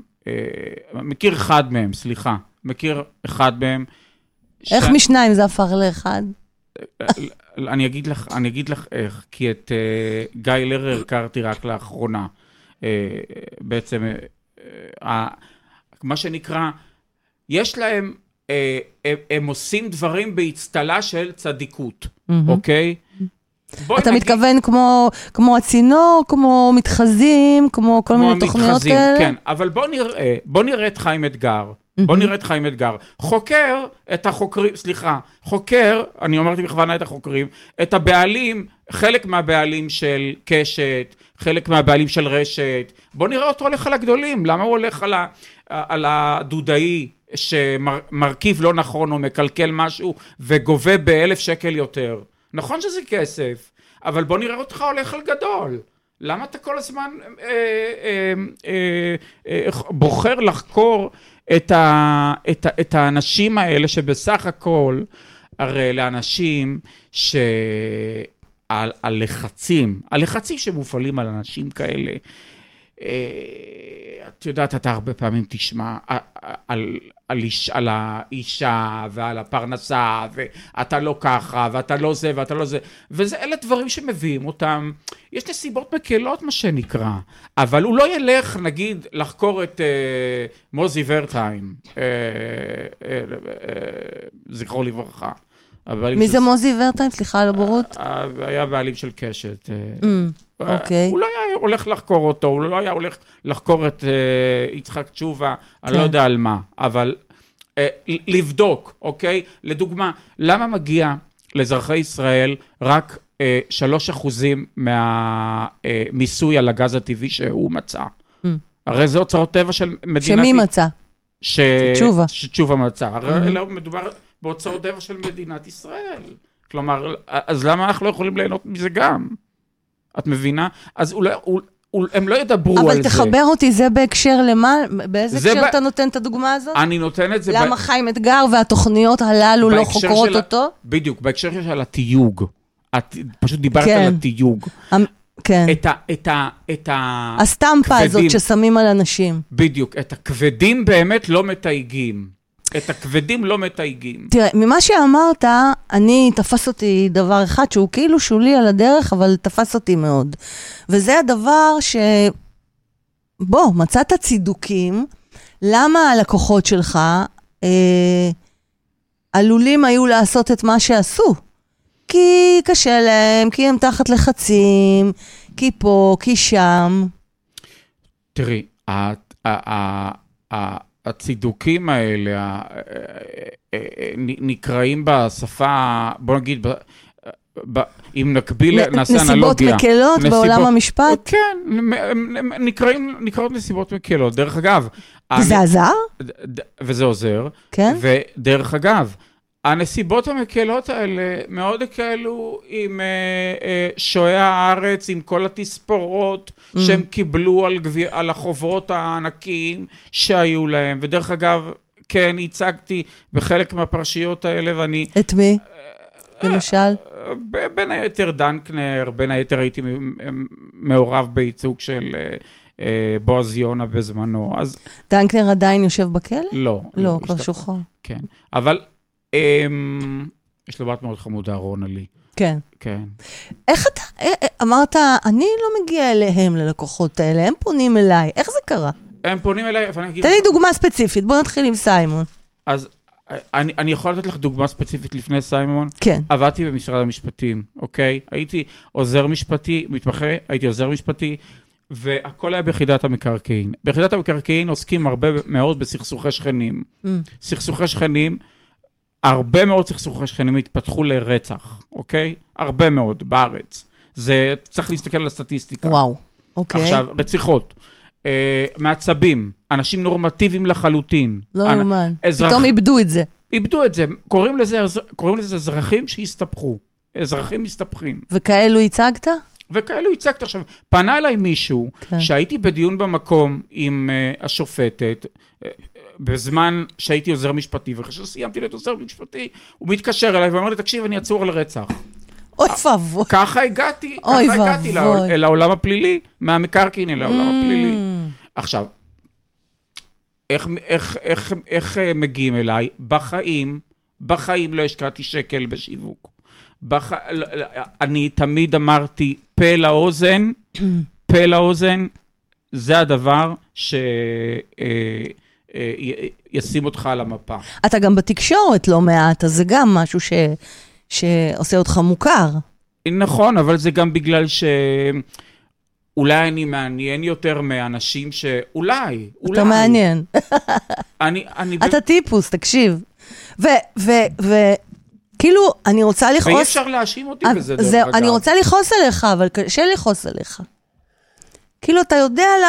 מכיר אחד מהם, סליחה. מכיר אחד מהם. איך ש- משניים זה הפך לאחד? אני אגיד לך, אני אגיד לך איך, כי את uh, גיא לרר הכרתי רק לאחרונה. Uh, בעצם, uh, uh, מה שנקרא, יש להם, הם, עושים דברים באצטלה של צדיקות, אוקיי? אתה נגיד- מתכוון כמו, כמו הצינור, כמו מתחזים, כמו כל כמו מיני תוכניות המתחזים, כאלה? כן, אבל בוא נראה, בוא נראה את חיים אתגר. בוא נראה את חיים אתגר. חוקר את החוקרים, סליחה, חוקר, אני אמרתי בכוונה את החוקרים, את הבעלים, חלק מהבעלים של קשת, חלק מהבעלים של רשת. בוא נראה אותו הולך על הגדולים, למה הוא הולך על, ה, על הדודאי שמרכיב לא נכון או מקלקל משהו וגובה באלף שקל יותר. נכון שזה כסף, אבל בוא נראה אותך הולך על גדול. למה אתה כל הזמן אה, אה, אה, אה, בוחר לחקור את, ה, את, ה, את האנשים האלה שבסך הכל, הרי לאנשים שהלחצים, הלחצים שמופעלים על אנשים כאלה, אה, את יודעת, אתה הרבה פעמים תשמע על, על, על, איש, על האישה ועל הפרנסה, ואתה לא ככה, ואתה לא זה, ואתה לא זה, ואלה דברים שמביאים אותם. יש נסיבות מקלות, מה שנקרא, אבל הוא לא ילך, נגיד, לחקור את אה, מוזי ורטהיים, אה, אה, אה, זכרו לברכה. מי זה מוזי ורטיים? סליחה על הבורות. אה, היה בעלים של קשת. אה, Mm, אוקיי. הוא לא היה הולך לחקור אותו, הוא לא היה הולך לחקור את אה, יצחק תשובה, אני לא כן. יודע על מה, אבל אה, לבדוק, אוקיי? לדוגמה, למה מגיע לאזרחי ישראל רק אה, 3% מהמיסוי על הגז הטבעי שהוא מצא? Mm. הרי זה אוצרות טבע של מדינת... שמי מצא? ש... תשובה. שתשובה מצא. Mm-hmm. הרי לא מדובר באוצרות טבע של מדינת ישראל. כלומר, אז למה אנחנו לא יכולים ליהנות מזה גם? את מבינה? אז אולי, הוא- הם לא ידברו על אבל זה. תחבר אותי, זה בהקשר למה? באיזה זה הקשר ב- אתה נותן את הדוגמה הזאת? אני נותן את זה... למה ב- חיים אתגר והתוכניות הללו לא חוקרות של אותו? בדיוק, בהקשר של התיוג. את פשוט דיברת כן. על התיוג. המ- כן. את ה... את ה... את ה... הסטמפה הזאת. ששמים על אנשים. בדיוק, את הכבדים באמת לא מתייגים. את הכבדים לא מתייגים. תראה, ממה שאמרת, אני, תפס אותי דבר אחד שהוא כאילו שולי על הדרך, אבל תפס אותי מאוד. וזה הדבר ש... בוא, מצאת צידוקים, למה הלקוחות שלך אה, עלולים היו לעשות את מה שעשו. כי קשה להם, כי הם תחת לחצים, כי פה, כי שם. תראי, ה- הצידוקים האלה ה- אה, נ- נקראים בשפה, בוא נגיד, ב- אם נקביל, נ- נעשה נסיבות אנלוגיה. מקלות בעולם המשפט? כן, נקראים, נקראות נסיבות מקלות. דרך אגב, וזה עזר? ד- ד- וזה עוזר. כן? ודרך אגב, הנסיבות המקלות האלה מאוד הקלו עם אה, אה, שועי הארץ, עם כל התספורות Mm. שהם קיבלו על, גבי, על החובות הענקיים שהיו להם. ודרך אגב, כן, הצגתי בחלק מהפרשיות האלה, ואני את מי? למשל? ב- בין היתר דנקנר, בין היתר הייתי מעורב בייצוג של אה, אה, בועז יונה בזמנו, אז דנקנר עדיין יושב בכלא? לא. לא, כבר השתחרר. שוחרר. כן, אבל יש לו בת מאוד חמודה, רונה לי. כן. כן. איך אתה, אה, אה, אמרת, אני לא מגיע אליהם, ללקוחות האלה, הם פונים אליי. איך זה קרה? הם פונים אליי, ואני אגיד... תן לי דוגמה ספציפית, בוא נתחיל עם סיימון. אז אה, אני, אני יכול לתת לך דוגמה ספציפית לפני סיימון? כן. עבדתי במשרד המשפטים, אוקיי? הייתי עוזר משפטי, מתמחה, הייתי עוזר משפטי, והכל היה ביחידת המקרקעין. ביחידת המקרקעין עוסקים הרבה מאוד בסכסוכי שכנים. Mm. סכסוכי שכנים, הרבה מאוד סכסוכי שכנים התפתחו לרצח, אוקיי? הרבה מאוד בארץ. זה, צריך להסתכל על הסטטיסטיקה. וואו. אוקיי. עכשיו, רציחות. אה, מעצבים, אנשים נורמטיביים לחלוטין. לא יאומן. אזרח- פתאום איבדו את זה. איבדו את זה, קוראים לזה, קוראים לזה אזרחים שהסתבכו. אזרחים מסתבכים. וכאלו הצגת? וכאלו הצגת עכשיו, פנה אליי מישהו, כן. שהייתי בדיון במקום עם uh, השופטת, uh, בזמן שהייתי עוזר משפטי, ואחרי שסיימתי להיות עוזר משפטי, הוא מתקשר אליי ואומר לי, תקשיב, אני עצור על רצח. אוי ואבוי. ככה הגעתי, ככה הגעתי. לעול- אל העולם הפלילי, מהמקרקעין אל העולם הפלילי. Mm. עכשיו, איך, איך, איך, איך אה, מגיעים אליי? בחיים, בחיים לא השקעתי שקל בשיווק. בח... אני תמיד אמרתי, פה לאוזן, [CLEARS THROAT] פה לאוזן, זה הדבר שישים אותך על המפה. אתה גם בתקשורת לא מעט, אז זה גם משהו ש... שעושה אותך מוכר. נכון, אבל זה גם בגלל ש... אולי אני מעניין יותר מאנשים ש... אולי. אתה מעניין. אני, אני... אתה טיפוס, תקשיב. ו... ו... ו... כאילו, אני רוצה ואי לכעוס... אפשר להאשים אותי בזה, דרך אגב. אני רוצה לכעוס עליך, אבל קשה לכעוס עליך. כאילו, אתה יודע ל...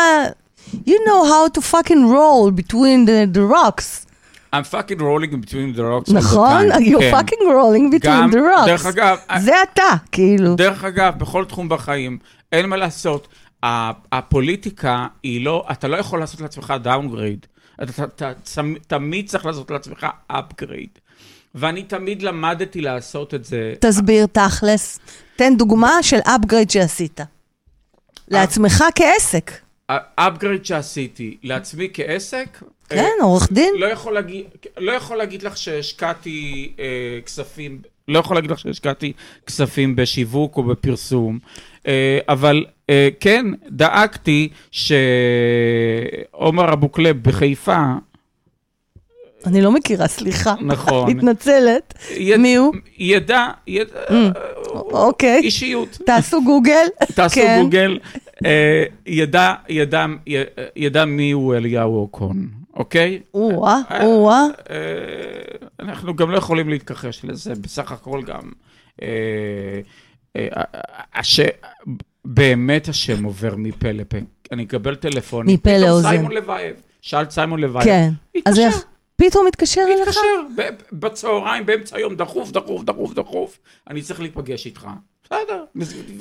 You know how to fucking roll between the, the rocks. I'm fucking rolling between the rocks נכון? You're כן. fucking rolling between גם, the rocks. דרך אגב, זה אתה, כאילו. דרך אגב, בכל תחום בחיים, אין מה לעשות. הפוליטיקה היא לא, אתה לא יכול לעשות לעצמך downgrade. אתה, אתה, אתה תמיד צריך לעשות לעצמך upgrade. ואני תמיד למדתי לעשות את זה. תסביר תכלס. תן דוגמה של upgrade שעשית. לעצמך כעסק. ה upgrade שעשיתי לעצמי כעסק, כן, אה, עורך דין. לא יכול להגיד, לא יכול להגיד לך שהשקעתי אה, כספים, לא יכול להגיד לך שהשקעתי כספים בשיווק או בפרסום, אה, אבל אה, כן, דאגתי שעומר אבוקלב בחיפה, אני לא מכירה, סליחה. נכון. מתנצלת. יד- מי הוא? ידע, ידע, אוקיי. אישיות. תעשו גוגל. תעשו כן. גוגל, אה, ידע, ידע, ידע מי הוא אליהו אוקון, אוקיי? או-אה, או-אה. אה, אנחנו גם לא יכולים להתכחש לזה, בסך הכל גם. אה, אה, הש... באמת השם עובר מפה לפה. אני אקבל טלפונים. מפה לאוזן. סיימון לבייב. שאלת סיימון לבייב. כן. אז. איך? פתאום מתקשר אליך? מתקשר, בצהריים, באמצע היום, דחוף, דחוף, דחוף, דחוף. אני צריך להיפגש איתך. בסדר.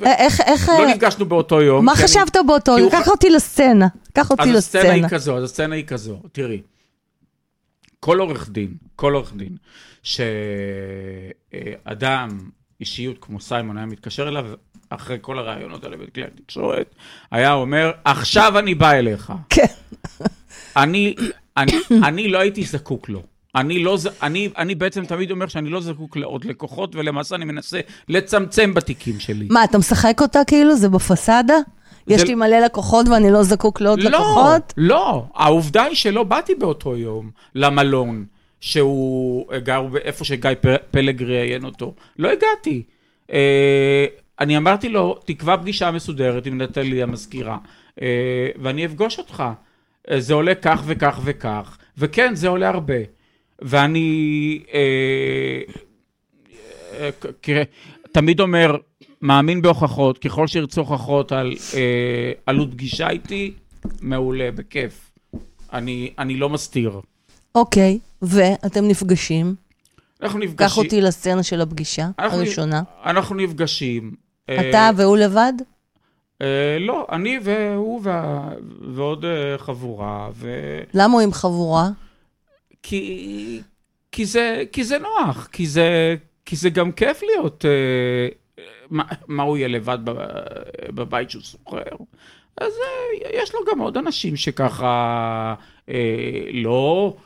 אה, איך, איך... לא אה, נפגשנו באותו יום. מה חשבת באותו? הוא קח אותי לסצנה. קח אותי אז הסצנה היא לסצנה. כזו, אז הסצנה היא כזו. תראי, כל עורך דין, כל עורך דין, שאדם, אישיות כמו סיימון היה מתקשר אליו, אחרי כל הראיונות האלה בכלי התקשורת, היה אומר, עכשיו אני בא אליך. כן. אני, אני, אני לא הייתי זקוק לו. אני, לא, אני, אני בעצם תמיד אומר שאני לא זקוק לעוד לקוחות, ולמעשה אני מנסה לצמצם בתיקים שלי. מה, אתה משחק אותה כאילו? זה בפסאדה? יש זה- לי מלא לקוחות ואני לא זקוק לעוד לא, לקוחות? לא. העובדה היא שלא באתי באותו יום למלון שהוא גר איפה שגיא פלג ראיין אותו. לא הגעתי. אה, אני אמרתי לו, תקבע פגישה מסודרת עם נטלי המזכירה, אה, ואני אפגוש אותך. זה עולה כך וכך וכך, וכן, זה עולה הרבה. ואני אה, אה, תמיד אומר, מאמין בהוכחות, ככל שירצו הוכחות על אה, עלות פגישה איתי, מעולה, בכיף. אני, אני לא מסתיר. אוקיי, ואתם נפגשים. אנחנו נפגשים... קח אותי לסצנה של הפגישה אנחנו- הראשונה. אנחנו נפגשים. אה, אתה והוא לבד? אה, לא, אני והוא וה, ועוד אה, חבורה, ו... למה הוא עם חבורה? כי, כי, זה, כי זה נוח, כי זה, כי זה גם כיף להיות... אה, מה, מה הוא יהיה לבד בב, בבית שהוא שוכר? אז יש לו גם עוד אנשים שככה אה, לא...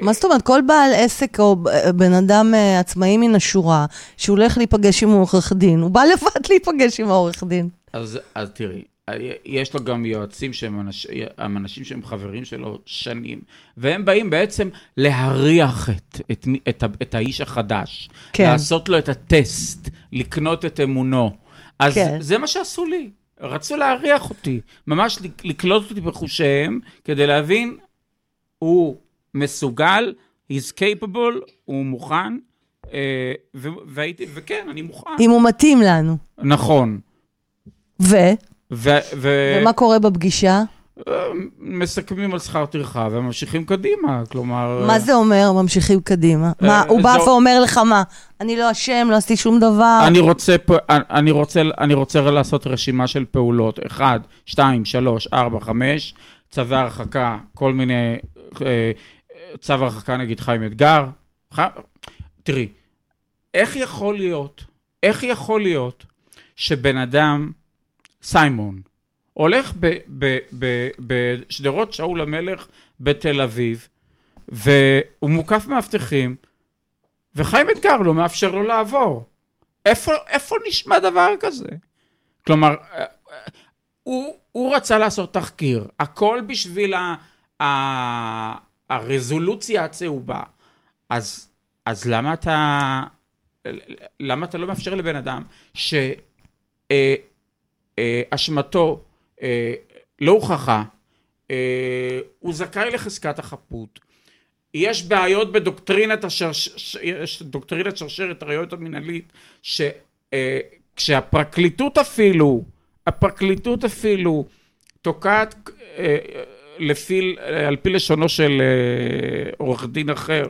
מה זאת אומרת, כל בעל עסק או בן אדם עצמאי מן השורה, שהוא הולך להיפגש עם עורך דין, הוא בא לבד להיפגש עם העורך דין. אז, אז תראי, יש לו גם יועצים שהם אנש, אנשים שהם חברים שלו שנים, והם באים בעצם להריח את, את, את, ה- את האיש החדש. כן. לעשות לו את הטסט, לקנות את אמונו. אז כן. זה מה שעשו לי. רצו להריח אותי, ממש לק- לקלוט אותי בחושיהם, כדי להבין, הוא מסוגל, he's capable, הוא מוכן, אה, ו- והייתי, וכן, אני מוכן. אם הוא מתאים לנו. נכון. ו? ו- ו- ומה קורה בפגישה? אה, מסכמים על שכר טרחה וממשיכים קדימה, כלומר... מה זה אומר, ממשיכים קדימה? מה, הוא בא ואומר לך מה? אני לא אשם, לא עשיתי שום דבר. אני רוצה, פה- אני, רוצה, אני רוצה לעשות רשימה של פעולות, 1, 2, 3, 4, 5, צווי הרחקה, כל מיני, אה, צו הרחקה נגיד חיים אתגר. ח... תראי, איך יכול להיות, איך יכול להיות שבן אדם, סיימון, הולך בשדרות שאול המלך בתל אביב, והוא מוקף מאבטחים, וחיים אתגר לא מאפשר לו לעבור. איפה, איפה נשמע דבר כזה? כלומר, אה, אה, הוא, הוא רצה לעשות תחקיר, הכל בשביל ה, ה, הרזולוציה הצהובה. אז, אז למה אתה, למה אתה לא מאפשר לבן אדם שאשמתו אה, לא הוכחה, אה, הוא זכאי לחזקת החפות. יש בעיות בדוקטרינת השרש... ש- שרשרת הראיות המינהלית, שכשהפרקליטות אפילו, הפרקליטות אפילו תוקעת אה, לפי, אה, על פי לשונו של אה, עורך דין אחר,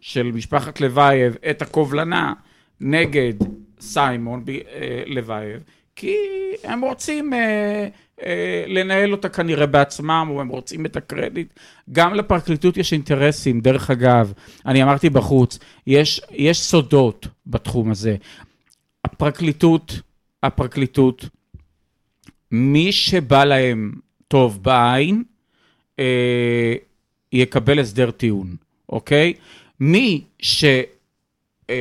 של משפחת לבייב, את הקובלנה נגד סיימון ב- אה, לבייב, כי הם רוצים אה, אה, לנהל אותה כנראה בעצמם, או הם רוצים את הקרדיט. גם לפרקליטות יש אינטרסים, דרך אגב, אני אמרתי בחוץ, יש, יש סודות בתחום הזה. הפרקליטות, הפרקליטות, מי שבא להם טוב בעין, אה, יקבל הסדר טיעון, אוקיי? מי שרואים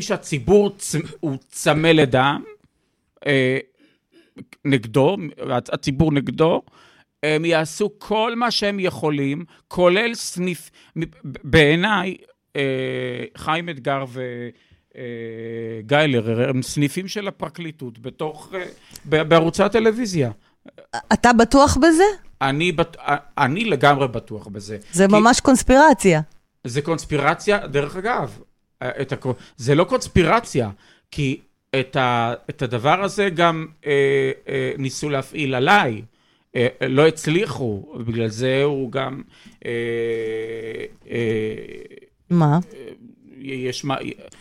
שהציבור צ- הוא צמא לדם, אה, נגדו, הציבור נגדו, הם יעשו כל מה שהם יכולים, כולל סניף, בעיניי, אה, חיים אתגר וגיילר הם סניפים של הפרקליטות בתוך, אה, בערוצי הטלוויזיה. אתה בטוח בזה? אני, בט- אני לגמרי בטוח בזה. זה כי- ממש קונספירציה. זה קונספירציה, דרך אגב, את הקו... זה לא קונספירציה, כי את, ה... את הדבר הזה גם אה, אה, ניסו להפעיל עליי. אה, אה, לא הצליחו, בגלל זה הוא גם... אה, אה, מה? יש, מה-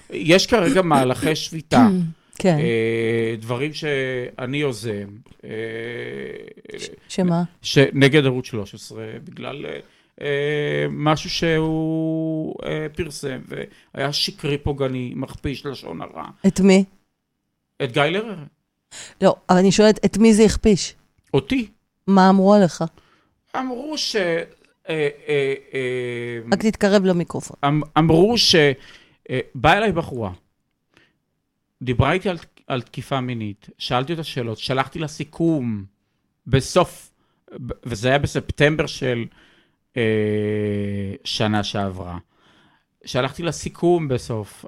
יש כרגע מהלכי שביתה. [COUGHS] כן. אה, דברים שאני יוזם, אה, שמה? שנגד ערוץ 13, בגלל אה, אה, משהו שהוא אה, פרסם, והיה שקרי פוגעני, מכפיש, לשון הרע. את מי? את גיא לרר, לא, אבל אני שואלת, את מי זה הכפיש? אותי. מה אמרו עליך? אמרו ש... אה, אה, אה, רק תתקרב למיקרופון. אמ- אמרו ש... אה, באה אליי בחורה, דיברה איתי על, על תקיפה מינית, שאלתי אותה שאלות, שלחתי לה סיכום בסוף, וזה היה בספטמבר של אה, שנה שעברה. שלחתי לה סיכום בסוף,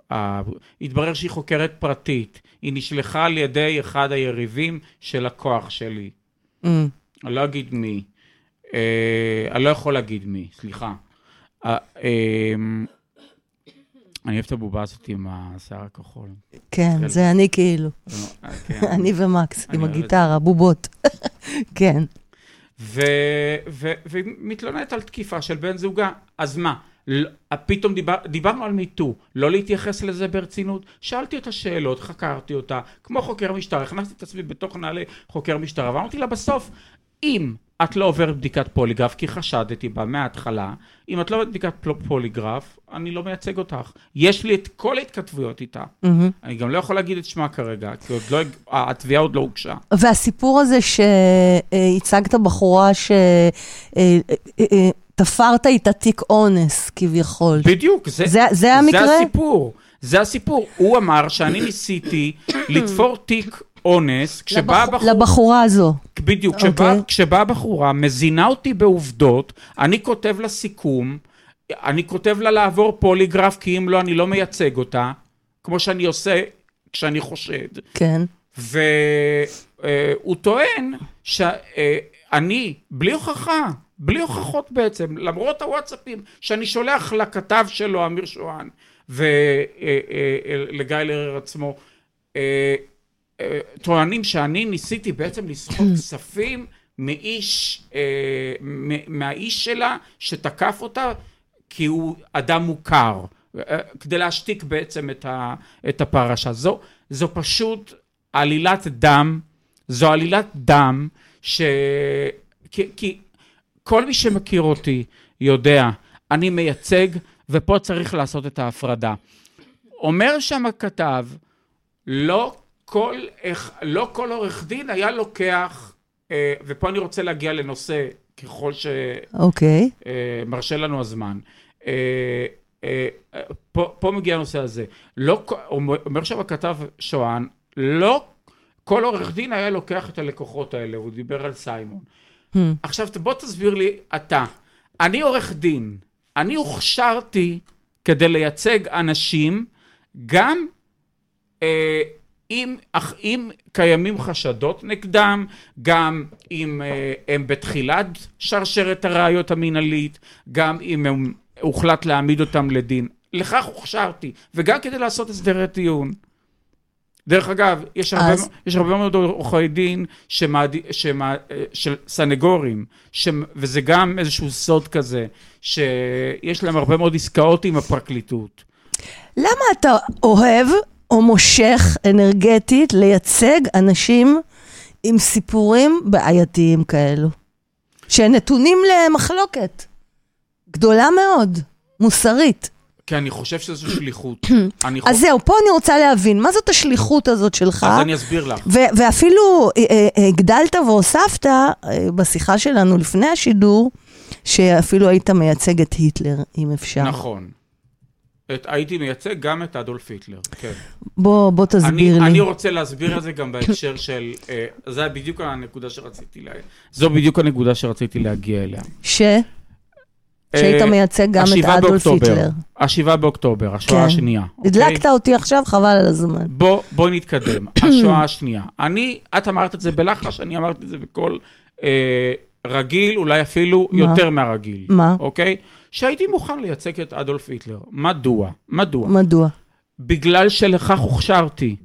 התברר שהיא חוקרת פרטית, היא נשלחה על ידי אחד היריבים של הכוח שלי. Mm. אני לא אגיד מי. אה, אני לא יכול להגיד מי, סליחה. אה, אה, אני אוהב את הבובה הזאת עם השיער הכחול. כן, כן. זה אני כאילו. אה, כן. [LAUGHS] אני ומקס, עם הגיטרה, בובות. [LAUGHS] כן. והיא מתלוננת על תקיפה של בן זוגה, אז מה? לא- פתאום דיבר, דיברנו על מיטו, לא להתייחס לזה ברצינות? שאלתי אותה שאלות, חקרתי אותה, כמו חוקר משטרה, הכנסתי את עצמי בתוך נעלי חוקר משטרה, ואמרתי לה בסוף, אם את לא עוברת בדיקת פוליגרף, כי חשדתי בה מההתחלה, אם את לא עוברת בדיקת פול- פוליגרף, אני לא מייצג אותך. יש לי את כל ההתכתבויות איתה. מהמם. אני גם לא יכול להגיד את שמה כרגע, כי עוד לא, התביעה עוד לא הוגשה. והסיפור הזה שהצגת בחורה שתפרת איתה תיק אונס, כביכול. בדיוק, זה, זה- זה המקרה? זה הסיפור, זה הסיפור. הוא אמר שאני ניסיתי [COUGHS] לתפור תיק אונס, כשבאה לבח- בחורה, לבחורה הזו. בדיוק, כשבאה אוקיי. כשבאה בחורה, מזינה אותי בעובדות, אני כותב לה סיכום, אני כותב לה לעבור פוליגרף, כי אם לא, אני לא מייצג אותה, כמו שאני עושה כשאני חושד. כן. והוא טוען שאני, בלי הוכחה, בלי הוכחות בעצם, למרות הוואטסאפים שאני שולח לכתב שלו, אמיר שואן, ולגיא לרר עצמו, אה, אה, טוענים שאני ניסיתי בעצם לסחוט [CLEARS THROAT] כספים מאיש, אה, מהאיש שלה שתקף אותה, כי הוא אדם מוכר, אה, כדי להשתיק בעצם את, ה, את הפרשה. זו, זו פשוט עלילת דם, זו עלילת דם, ש... כי, כי כל מי שמכיר אותי יודע, אני מייצג, ופה צריך לעשות את ההפרדה. אומר שם הכתב, לא כל, לא כל עורך דין היה לוקח, אה, ופה אני רוצה להגיע לנושא, ככל אוקיי. שמרשה לנו הזמן. אה, אה, אה, פה, פה מגיע הנושא הזה. לא, אומר שם הכתב שואן, לא כל עורך דין היה לוקח את הלקוחות האלה, הוא דיבר על סיימון. Hmm. עכשיו בוא תסביר לי אתה, אני עורך דין, אני הוכשרתי כדי לייצג אנשים גם אה, אם, אך, אם קיימים חשדות נגדם, גם אם אה, הם בתחילת שרשרת הראיות המינהלית, גם אם הם, הוחלט להעמיד אותם לדין. לכך הוכשרתי, וגם כדי לעשות הסדרי טיעון. דרך אגב, יש הרבה, אז- יש הרבה מאוד עורכי דין שמעד... שמע... של סנגורים, ש... וזה גם איזשהו סוד כזה, שיש להם הרבה מאוד עסקאות עם הפרקליטות. למה אתה אוהב או מושך אנרגטית לייצג אנשים עם סיפורים בעייתיים כאלו? שנתונים למחלוקת גדולה מאוד, מוסרית. כי אני חושב שזו שליחות. [CLEARS THROAT] אני אז חו- זהו, פה אני רוצה להבין, מה זאת השליחות הזאת שלך? אז אני אסביר לך. ו- ואפילו אה, אה, הגדלת והוספת אה, בשיחה שלנו לפני השידור, שאפילו היית מייצג את היטלר, אם אפשר. נכון. את, הייתי מייצג גם את אדולף היטלר, כן. בוא, בוא תסביר אני, לי. אני רוצה להסביר את זה גם בהקשר של... אה, זה בדיוק הנקודה שרציתי לה... זו בדיוק הנקודה שרציתי להגיע אליה. ש? שהיית אה, מייצג גם את אדולף. היטלר. השבעה באוקטובר, השואה כן. השנייה. אוקיי? הדלקת אותי עכשיו, חבל על הזמן. בוא, בואי נתקדם. [CLEARS THROAT] השואה השנייה. אני, את אמרת את זה בלחש, אני אמרתי את זה בקול אה, רגיל, אולי אפילו מה? יותר מהרגיל. מה? אוקיי? שהייתי מוכן לייצג את אדולף היטלר. מדוע? מדוע? מדוע? בגלל שלכך הוכשרתי.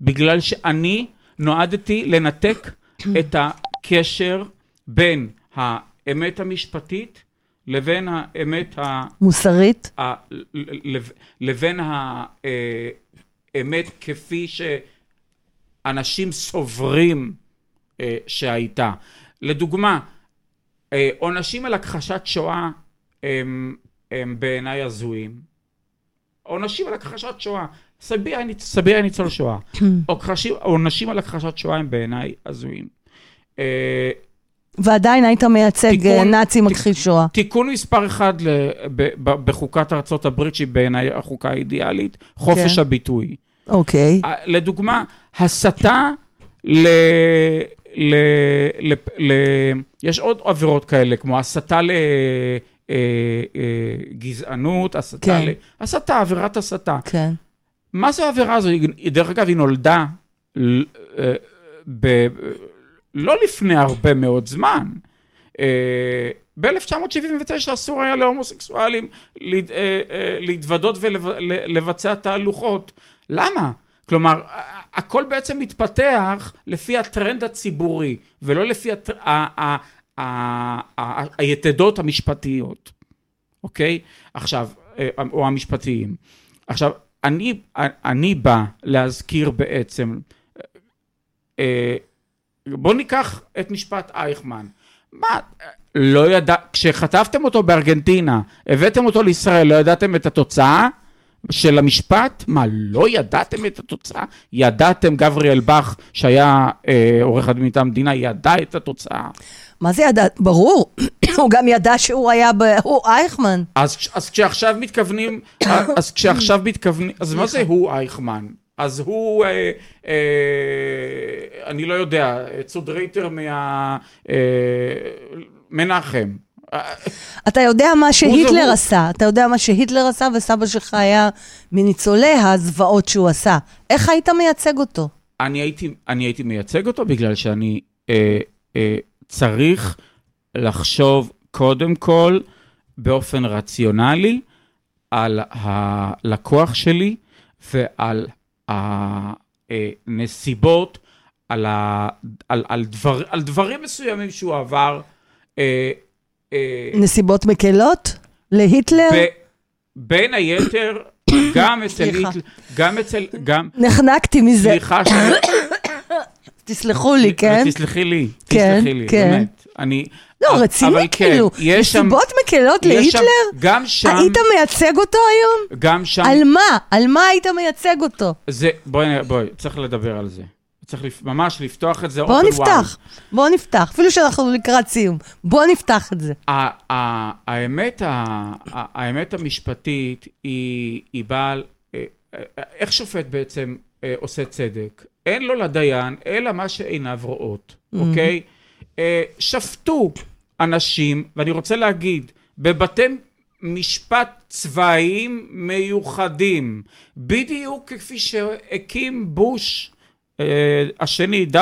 בגלל שאני נועדתי לנתק את הקשר בין האמת המשפטית לבין האמת ה... מוסרית? ה... לב- לבין האמת כפי שאנשים סוברים אה, שהייתה. לדוגמה, אה, עונשים על הכחשת שואה הם, הם בעיניי הזויים. עונשים על הכחשת שואה, סביר היה ניצול שואה. [COUGHS] עונשים על הכחשת שואה הם בעיניי הזויים. אה, ועדיין היית מייצג תיקון- אה, נאצי תיק- מכחיש שואה. תיקון מספר אחד בחוקת ארצות הברית, שהיא בעיניי החוקה האידיאלית, חופש כן. הביטוי. אוקיי. אה, לדוגמה, הסתה ל... ל... ל... ל... יש עוד עבירות כאלה, כמו הסתה ל... אה, אה, גזענות, הסתה כן. ל... הסתה, עבירת הסתה. כן. מה זו העבירה הזו? דרך אגב, היא נולדה ל- אה, ב... לא לפני הרבה מאוד זמן. אה, ב-1979 אסור היה להומוסקסואלים אה, אה, להתוודות ולבצע תהלוכות. למה? כלומר, הכל בעצם מתפתח לפי הטרנד הציבורי, ולא לפי היתדות המשפטיות, אוקיי? עכשיו, או המשפטיים. עכשיו, אני בא להזכיר בעצם, בואו ניקח את משפט אייכמן. מה, לא ידע, כשכתבתם אותו בארגנטינה, הבאתם אותו לישראל, לא ידעתם את התוצאה של המשפט? מה, לא ידעתם את התוצאה? ידעתם, גבריאל בך, שהיה אה, עורך הדין מטעם המדינה, ידע את התוצאה. מה זה ידע? ברור. [COUGHS] הוא גם ידע שהוא היה ב... הוא אייכמן. אז, אז כשעכשיו מתכוונים, [COUGHS] אז כשעכשיו מתכוונים, אז מה זה הוא אייכמן? אז הוא, אה, אה, אני לא יודע, צודרייטר מה... אה, מנחם. אתה יודע מה שהיטלר הוא. עשה, אתה יודע מה שהיטלר עשה, וסבא שלך היה מניצולי הזוועות שהוא עשה. איך היית מייצג אותו? אני הייתי, אני הייתי מייצג אותו בגלל שאני אה, אה, צריך לחשוב קודם כל באופן רציונלי על הלקוח שלי ועל הנסיבות, על, ה, על, על, דבר, על דברים מסוימים שהוא עבר. אה, אה, נסיבות מקלות? להיטלר? ב, בין היתר, [COUGHS] גם אצל. היטלר, גם אצל, גם, נחנקתי מזה. סליחה שאני... [COUGHS] תסלחו לי, כן? תסלחי לי, כן, תסלחי לי, כן. באמת. אני... לא, רציני כן, כאילו. שם- נסיבות מקלות יש שם- להיטלר? גם שם, היית מייצג אותו היום? גם שם, על מה? על מה היית מייצג אותו? זה, בואי, בואי, צריך לדבר על זה. צריך לפ- ממש לפתוח את זה. בואו נפתח, בואו נפתח, אפילו שאנחנו לקראת סיום. בואו נפתח את זה. האמת, האמת המשפטית היא, היא בעל, אה, אה, איך שופט בעצם אה, עושה צדק? אין לו לדיין, אלא מה שעיניו רואות, אוקיי? אה, שפטו אנשים, ואני רוצה להגיד, בבתי משפט צבאיים מיוחדים, בדיוק כפי שהקים בוש אה, השני, W,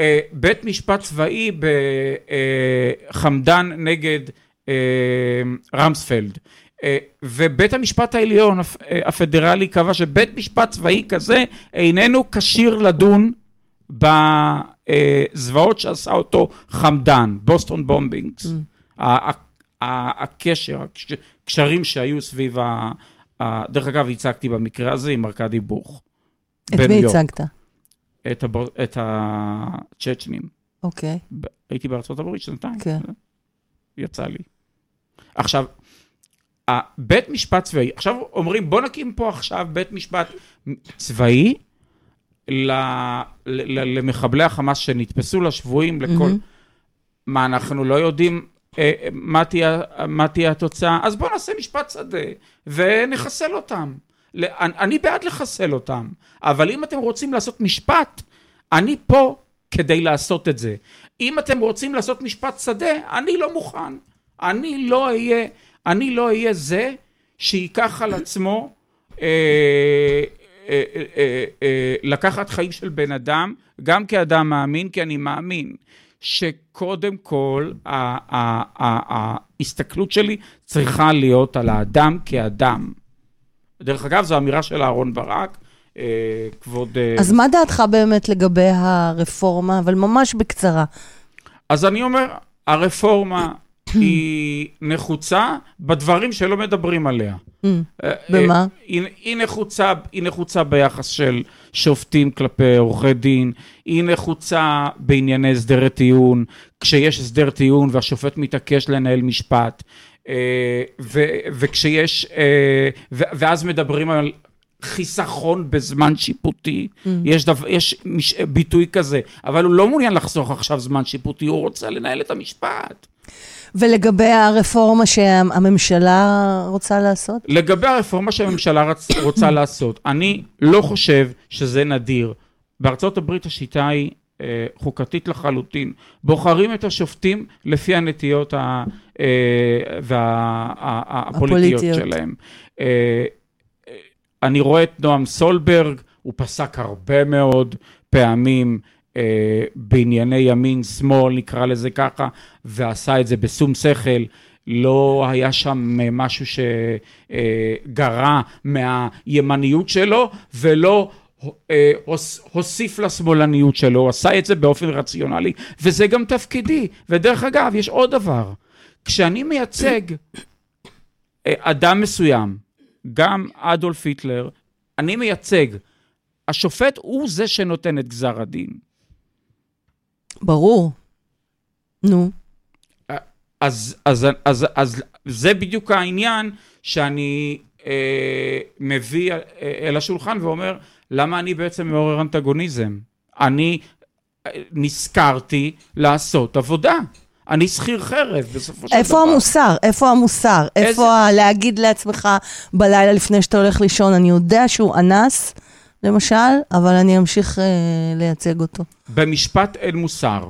אה, בית משפט צבאי בחמדן נגד רמספלד. ובית המשפט העליון הפ- הפדרלי קבע שבית משפט צבאי כזה איננו כשיר לדון בזוועות שעשה אותו חמדן, בוסטון בומבינגס. ה- הקשר, הקש- הקשרים שהיו סביב ה... דרך אגב, הצגתי במקרה הזה עם ארכדי בוך. את מי. הצגת? את, הבור... את הצ'צ'נים. אוקיי, ב- הייתי בארצות הברית שנתיים. כן. יצא לי. עכשיו, בית משפט צבאי, עכשיו אומרים בוא נקים פה עכשיו בית משפט צבאי. למחבלי החמאס שנתפסו לשבויים לכל... מה, אנחנו לא יודעים אה, מה, תהיה, מה תהיה התוצאה? אז בואו נעשה משפט שדה ונחסל אותם. אני, בעד לחסל אותם, אבל אם אתם רוצים לעשות משפט, אני פה כדי לעשות את זה. אם אתם רוצים לעשות משפט שדה, אני לא מוכן. אני לא אהיה, אני לא אהיה זה שייקח על עצמו אה, לקחת חיים של בן אדם, גם כאדם מאמין, כי אני מאמין שקודם כל ההסתכלות שלי צריכה להיות על האדם כאדם. דרך אגב, זו אמירה של אהרן ברק, אה, כבוד... אה, אז מה דעתך באמת לגבי הרפורמה, אבל ממש בקצרה? אז אני אומר, הרפורמה היא נחוצה בדברים שלא מדברים עליה. אמ, אה, במה? אה, היא, היא, נחוצה, היא נחוצה ביחס של שופטים כלפי עורכי דין, היא נחוצה בענייני הסדרי טיעון, כשיש הסדר טיעון והשופט מתעקש לנהל משפט, אה, ו, וכשיש, ואז מדברים על חיסכון בזמן שיפוטי, Mm. יש, דו, יש מש, ביטוי כזה, אבל הוא לא מעוניין לחסוך עכשיו זמן שיפוטי, הוא רוצה לנהל את המשפט. ולגבי הרפורמה שהממשלה רוצה לעשות? לגבי הרפורמה שהממשלה רצ... רוצה לעשות, אני לא חושב שזה נדיר. בארצות הברית השיטה היא אה, חוקתית לחלוטין. בוחרים את השופטים לפי הנטיות ה... אה, וה... ה- הפוליטיות הפוליטיות. שלהם. אה, אה, אני רואה את נועם סולברג, הוא פסק הרבה מאוד פעמים אה, בענייני ימין, שמאל, נקרא לזה ככה, ועשה את זה בשום שכל. לא היה שם אה, משהו שגרע מהימניות שלו, ולא אה, הוס- הוסיף לשמאלניות שלו, הוא עשה את זה באופן רציונלי, וזה גם תפקידי. ודרך אגב, יש עוד דבר. כשאני מייצג אה, אדם מסוים, גם אדולף היטלר, אני מייצג. השופט הוא זה שנותן את גזר הדין. ברור. נו. אז, אז, אז, אז זה בדיוק העניין שאני אה, מביא אל השולחן ואומר, למה אני בעצם מעורר אנטגוניזם? אני אה, נזכרתי לעשות עבודה. אני שכיר חרב, בסופו של דבר. איפה המוסר? איפה המוסר? איזה- איפה להגיד לעצמך בלילה לפני שאתה הולך לישון, אני יודע שהוא אנס, למשל, אבל אני אמשיך אה, לייצג אותו. במשפט אין מוסר,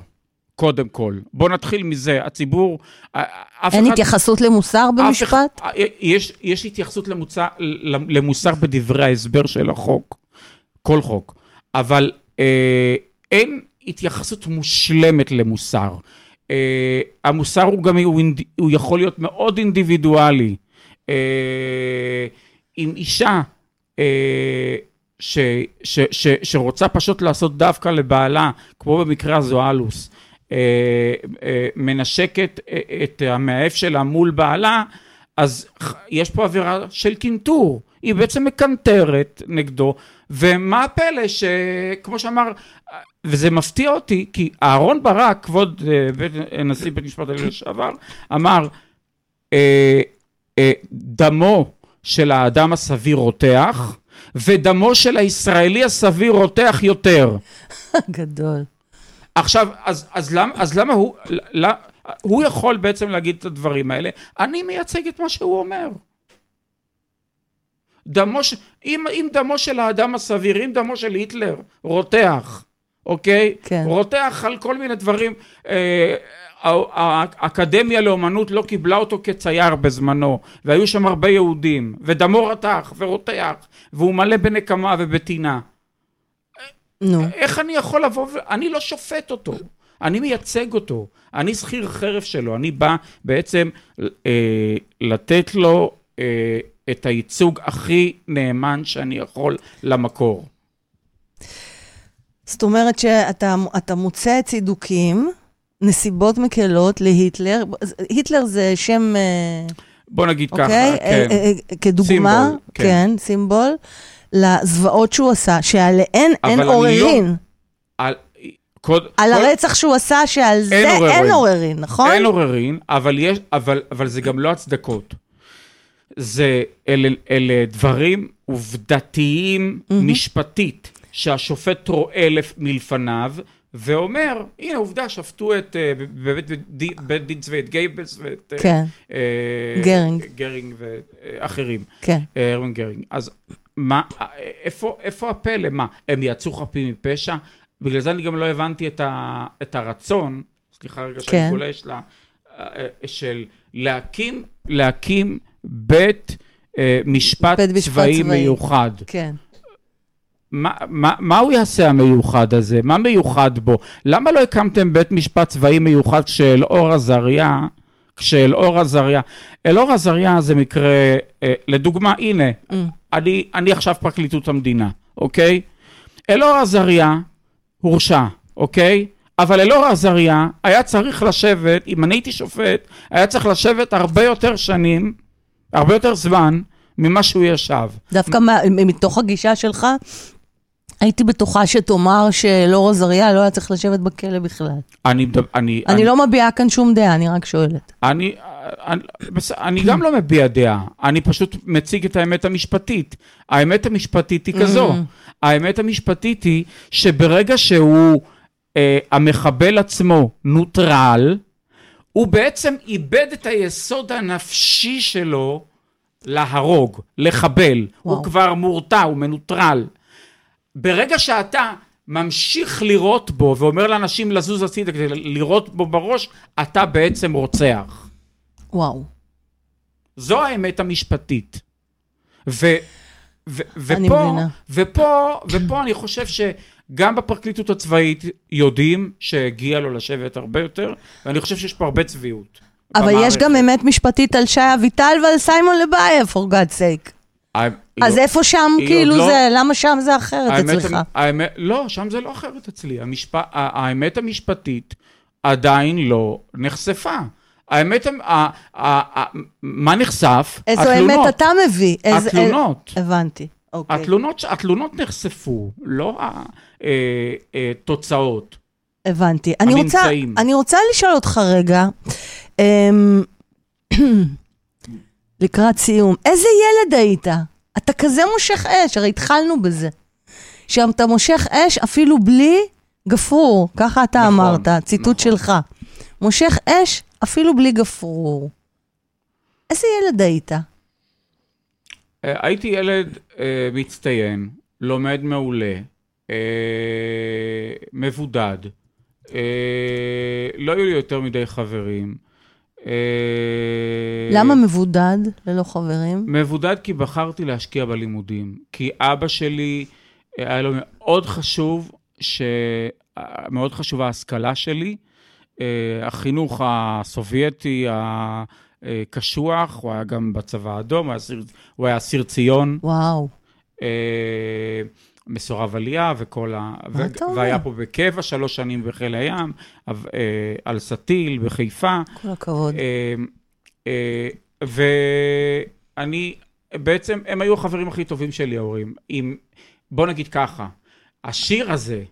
קודם כל. בוא נתחיל מזה. הציבור, אף אין אחד... התייחסות למוסר אף במשפט? אחד- אה, יש, יש התייחסות למוצא, למוסר בדברי ההסבר של החוק, כל חוק, אבל אה, אין התייחסות מושלמת למוסר. אה, המוסר הוא גם, הוא, אינד- הוא יכול להיות מאוד אינדיבידואלי. אה, אם אישה אה, ש, ש, ש, שרוצה פשוט לעשות דווקא לבעלה, כמו במקרה הזואלוס, אה, אה, מנשקת אה, את המאהב שלה מול בעלה, אז יש פה עבירה של קינטור. היא בעצם מקנטרת נגדו, ומה הפלא שכמו שאמר, וזה מפתיע אותי, כי אהרון ברק, כבוד אה, בית, נשיא בית משפט העליון לשעבר, אמר, אה, אה, דמו של האדם הסביר רותח, ודמו של הישראלי הסביר רותח יותר. [LAUGHS] גדול. עכשיו, אז, אז, למה, אז למה הוא, ל, הוא יכול בעצם להגיד את הדברים האלה? אני מייצג את מה שהוא אומר. דמו ש... אם, אם דמו של האדם הסביר, אם דמו של היטלר רותח, אוקיי? כן. רותח על כל מיני דברים. אה, האקדמיה לאומנות לא קיבלה אותו כצייר בזמנו, והיו שם הרבה יהודים, ודמו רתח ורותח, והוא מלא בנקמה ובטינה. נו. איך אני יכול לבוא ו... אני לא שופט אותו, אני מייצג אותו, אני שכיר חרב שלו, אני בא בעצם אה, לתת לו אה, את הייצוג הכי נאמן שאני יכול למקור. זאת אומרת שאתה אתה מוצא צידוקים, נסיבות מקלות להיטלר. היטלר זה שם, אה, בוא נגיד אוקיי? ככה, כן. אה, אה, כדוגמה, סימבול, כן. כן, סימבול, לזוועות שהוא עשה, שעליהן אין לא- עוררין. על, קוד, על קוד, הרצח שהוא עשה, שעל זה עוררין. אין עוררין, נכון? אין עוררין, אבל, יש, אבל, אבל זה גם לא הצדקות. זה, אלה, אלה דברים עובדתיים משפטית, שהשופט רואה לפ- מלפניו, ואומר, הנה עובדה, שפטו את, אה, בבית בית דין צבאי, את גייבלס ואת... אה, כן, אה, גרינג. גרינג ואחרים. כן. הרמן גרינג. אז מה, איפה, איפה הפלא? מה, הם יצאו חפים מפשע? בגלל זה אני גם לא הבנתי את, ה, את הרצון, סליחה רגע שאני כן. גולש לה, של להקים, להקים בית משפט, בית משפט צבאי צבאי. מיוחד. כן. מה, מה, מה הוא יעשה המיוחד הזה? מה מיוחד בו? למה לא הקמתם בית משפט צבאי מיוחד כשאלאור עזריה, כשאלאור עזריה, אלאור עזריה זה מקרה, אה, לדוגמה, הנה, Mm. אני, אני עכשיו פרקליטות המדינה, אוקיי? אלאור עזריה הורשע, אוקיי? אבל אלאור עזריה היה צריך לשבת, אם אני הייתי שופט, היה צריך לשבת הרבה יותר שנים, הרבה יותר זמן, ממה שהוא ישב. דווקא מה, מתוך הגישה שלך, הייתי בטוחה שתאמר שאלאור עזריה לא היה צריך לשבת בכלא בכלל. אני, אני, אני לא מביעה כאן שום דעה, אני רק שואלת. אני, אני, אני גם לא מביע דעה, אני פשוט מציג את האמת המשפטית. האמת המשפטית היא כזו. האמת המשפטית היא שברגע שהוא, אה, המחבל עצמו, נוטרל, הוא בעצם איבד את היסוד הנפשי שלו להרוג, לחבל. וואו. הוא כבר מורתע, הוא מנוטרל. ברגע שאתה ממשיך לירות בו ואומר לאנשים לזוז הצידה כדי לירות בו בראש, אתה בעצם רוצח. וואו. זו האמת המשפטית. ו, ו, אני ופה, מבינה. ופה, ופה אני חושב שגם בפרקליטות הצבאית יודעים שהגיע לו לשבת הרבה יותר, ואני חושב שיש פה הרבה צביעות. אבל יש במערכת. גם אמת משפטית על שי אביטל ועל סיימון לבייב, for God's sake. ה- אז לא- איפה שם כאילו לא- זה, למה שם זה אחרת האמת, אצלך? האמת, לא, שם זה לא אחרת אצלי. המשפ... ה- האמת המשפטית עדיין לא נחשפה. האמת, המ- ה- ה- ה- מה נחשף? איזו התלונות. אמת אתה מביא? איזה- התלונות. אה, הבנתי, אוקיי. התלונות, התלונות נחשפו, לא התוצאות. הבנתי. אני רוצה, הממצאים. אני רוצה לשאול אותך רגע, אמ, לקראת סיום, איזה ילד היית? אתה כזה מושך אש, הרי התחלנו בזה. שאתה מושך אש אפילו בלי גפרור, ככה אתה נכון, אמרת, ציטוט נכון. שלך. מושך אש אפילו בלי גפרור. איזה ילד היית? אה, הייתי ילד אה, מצטיין, לומד מעולה, אה, מבודד. אה, לא היו לי יותר מדי חברים. אה, למה מבודד ללא חברים? מבודד כי בחרתי להשקיע בלימודים. כי אבא שלי, אה, היה לו מאוד חשוב, ש... אה, מאוד חשובה ההשכלה שלי. החינוך הסובייטי הקשוח, הוא היה גם בצבא האדום, הוא היה אסיר ציון, וואו. מסורב עלייה וכל ה... אומר? והיה פה בקבע שלוש שנים בחיל הים, אה, על סטיל בחיפה. כל הכבוד. אה, אה, ואני, בעצם, הם היו החברים הכי טובים שלי, ההורים. אם, בוא נגיד ככה, השיר הזה,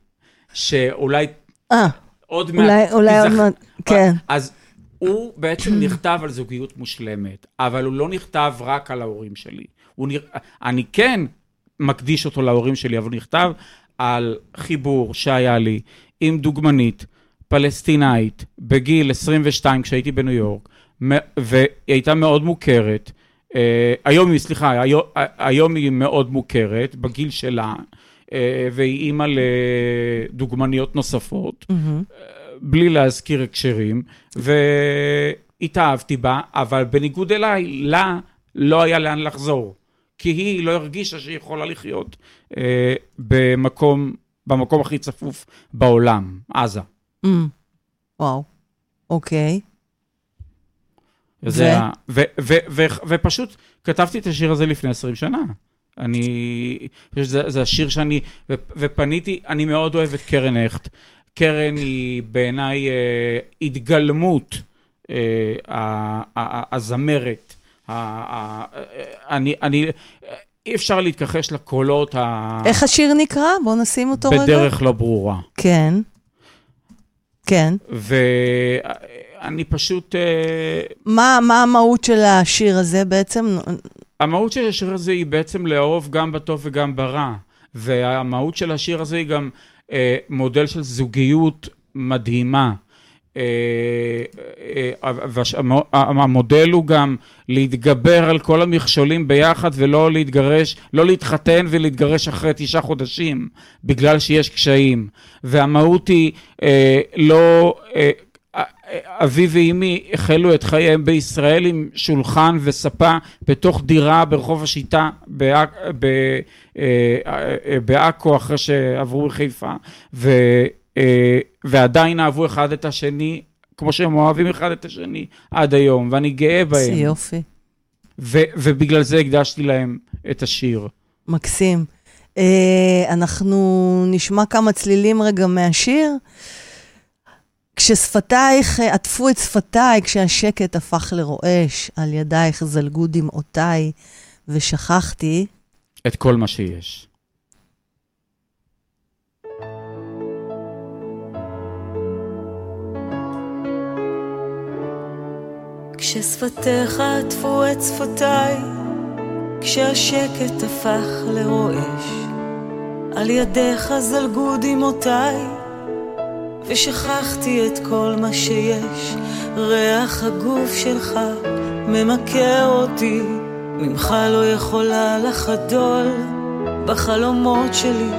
שאולי אה, עוד מעט... אולי, אולי עוד מעט, כן. אז הוא בעצם [CLEARS THROAT] נכתב על זוגיות מושלמת, אבל הוא לא נכתב רק על ההורים שלי. הוא נרא... אני כן מקדיש אותו להורים שלי, אבל נכתב על חיבור שהיה לי עם דוגמנית פלסטינאית בגיל 22 כשהייתי בניו יורק, והיא הייתה מאוד מוכרת. אה, היום היא, סליחה, היום, היום היא מאוד מוכרת בגיל שלה, אה, והיא אימא לדוגמניות נוספות. מהמם. בלי להזכיר הקשרים, והתאהבתי בה, אבל בניגוד אליי, לה לא היה לאן לחזור. כי היא לא הרגישה שהיא יכולה לחיות אה, במקום, במקום הכי צפוף בעולם, עזה. אמ, וואו. אוקיי. וזה ו? ו- ו- ו- ופשוט כתבתי את השיר הזה לפני 20 שנה. אני, זה, זה השיר שאני, ו- ופניתי, אני מאוד אוהב את קרן הכט. קרן היא בעיניי אה, התגלמות אה, הזמרת. אני, אני, אי אפשר להתכחש לקולות ה... איך השיר נקרא? בוא נשים אותו רגע. בדרך לא ברורה. כן. כן. ואני פשוט... אה, מה, מה המהות של השיר הזה בעצם? המהות של השיר הזה היא בעצם לאהוב גם בטוב וגם ברע. והמהות של השיר הזה היא גם אה, מודל של זוגיות מדהימה. אה, אה, והמודל הוא גם להתגבר על כל המכשולים ביחד ולא להתגרש, לא להתחתן ולהתגרש אחרי תשעה חודשים, בגלל שיש קשיים. והמהות היא אה, לא... אה, אבי ואימי החלו את חייהם בישראל עם שולחן וספה בתוך דירה ברחוב השיטה אה, אה, בעכו אחרי שעברו לחיפה, אה, ועדיין אהבו אחד את השני כמו שהם אוהבים אחד את השני עד היום, ואני גאה בהם. יופי. ו- ובגלל זה הקדשתי להם את השיר. מקסים. אה, אנחנו נשמע כמה צלילים רגע מהשיר. כששפתייך אה, עטפו את שפתיי, כשהשקט הפך לרועש, על ידייך זלגו דמעותיי, ושכחתי, את כל מה שיש. כששפתיך עטפו את שפתיי, כשהשקט הפך לרועש, על ידיך זלגו דמעותיי, ושכחתי את כל מה שיש, ריח הגוף שלך ממכר אותי, ממך לא יכולה לחדול, בחלומות שלי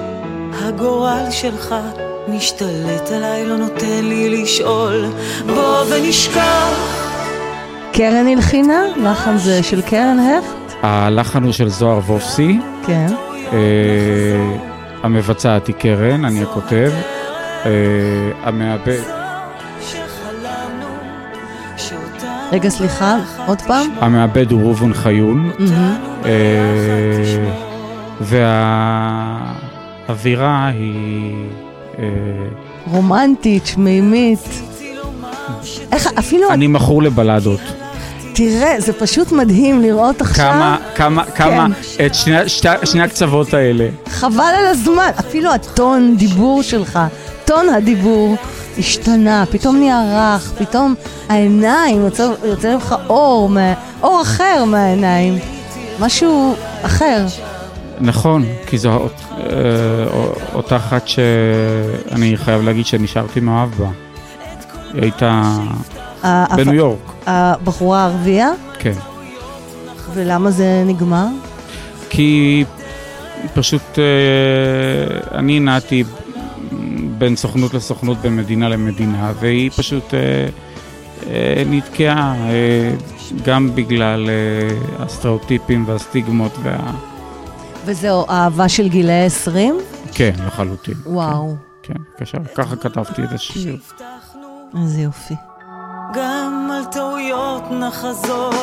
הגורל שלך משתלט עליי, לא נותן לי לשאול, בוא ונשכח קרן הלחינה, לחן זה של קרן הכט, הלחן הוא של זוהר וופסי, כן. אה, המבצעת היא קרן, אני הכותב, אה, המעבד, רגע, סליחה, עוד פעם. המעבד הוא ראובן חיון. אה, והאווירה היא... רומנטית, שמימית. איך, אפילו, אני מכור לבלדות. תראה, זה פשוט מדהים לראות עכשיו. כמה, כמה, כמה, את שני, שתי, שני הקצוות האלה. חבל על הזמן, אפילו הטון דיבור שלך, טון הדיבור השתנה, פתאום נהיה רך, פתאום העיניים, יוצא, יוצא לך אור, אור אחר מהעיניים, משהו אחר. נכון, כי זו אות- אה, אותה אחת שאני חייב להגיד שנשארתי מאוהב בה. היא הייתה ה- בניו יורק, הבחורה הערבייה, כן. ולמה זה נגמר? כי פשוט אה, אני נעתי בין סוכנות לסוכנות, בין מדינה למדינה, והיא פשוט אה, אה, נתקעה גם בגלל הסטריאוטיפים והסטיגמות וה... וזהו, אהבה של גילאי 20? כן, לחלוטין. וואו, כן, קשר. ככה כתבתי את השיר. איזה יופי. גם על טעויות נחזור.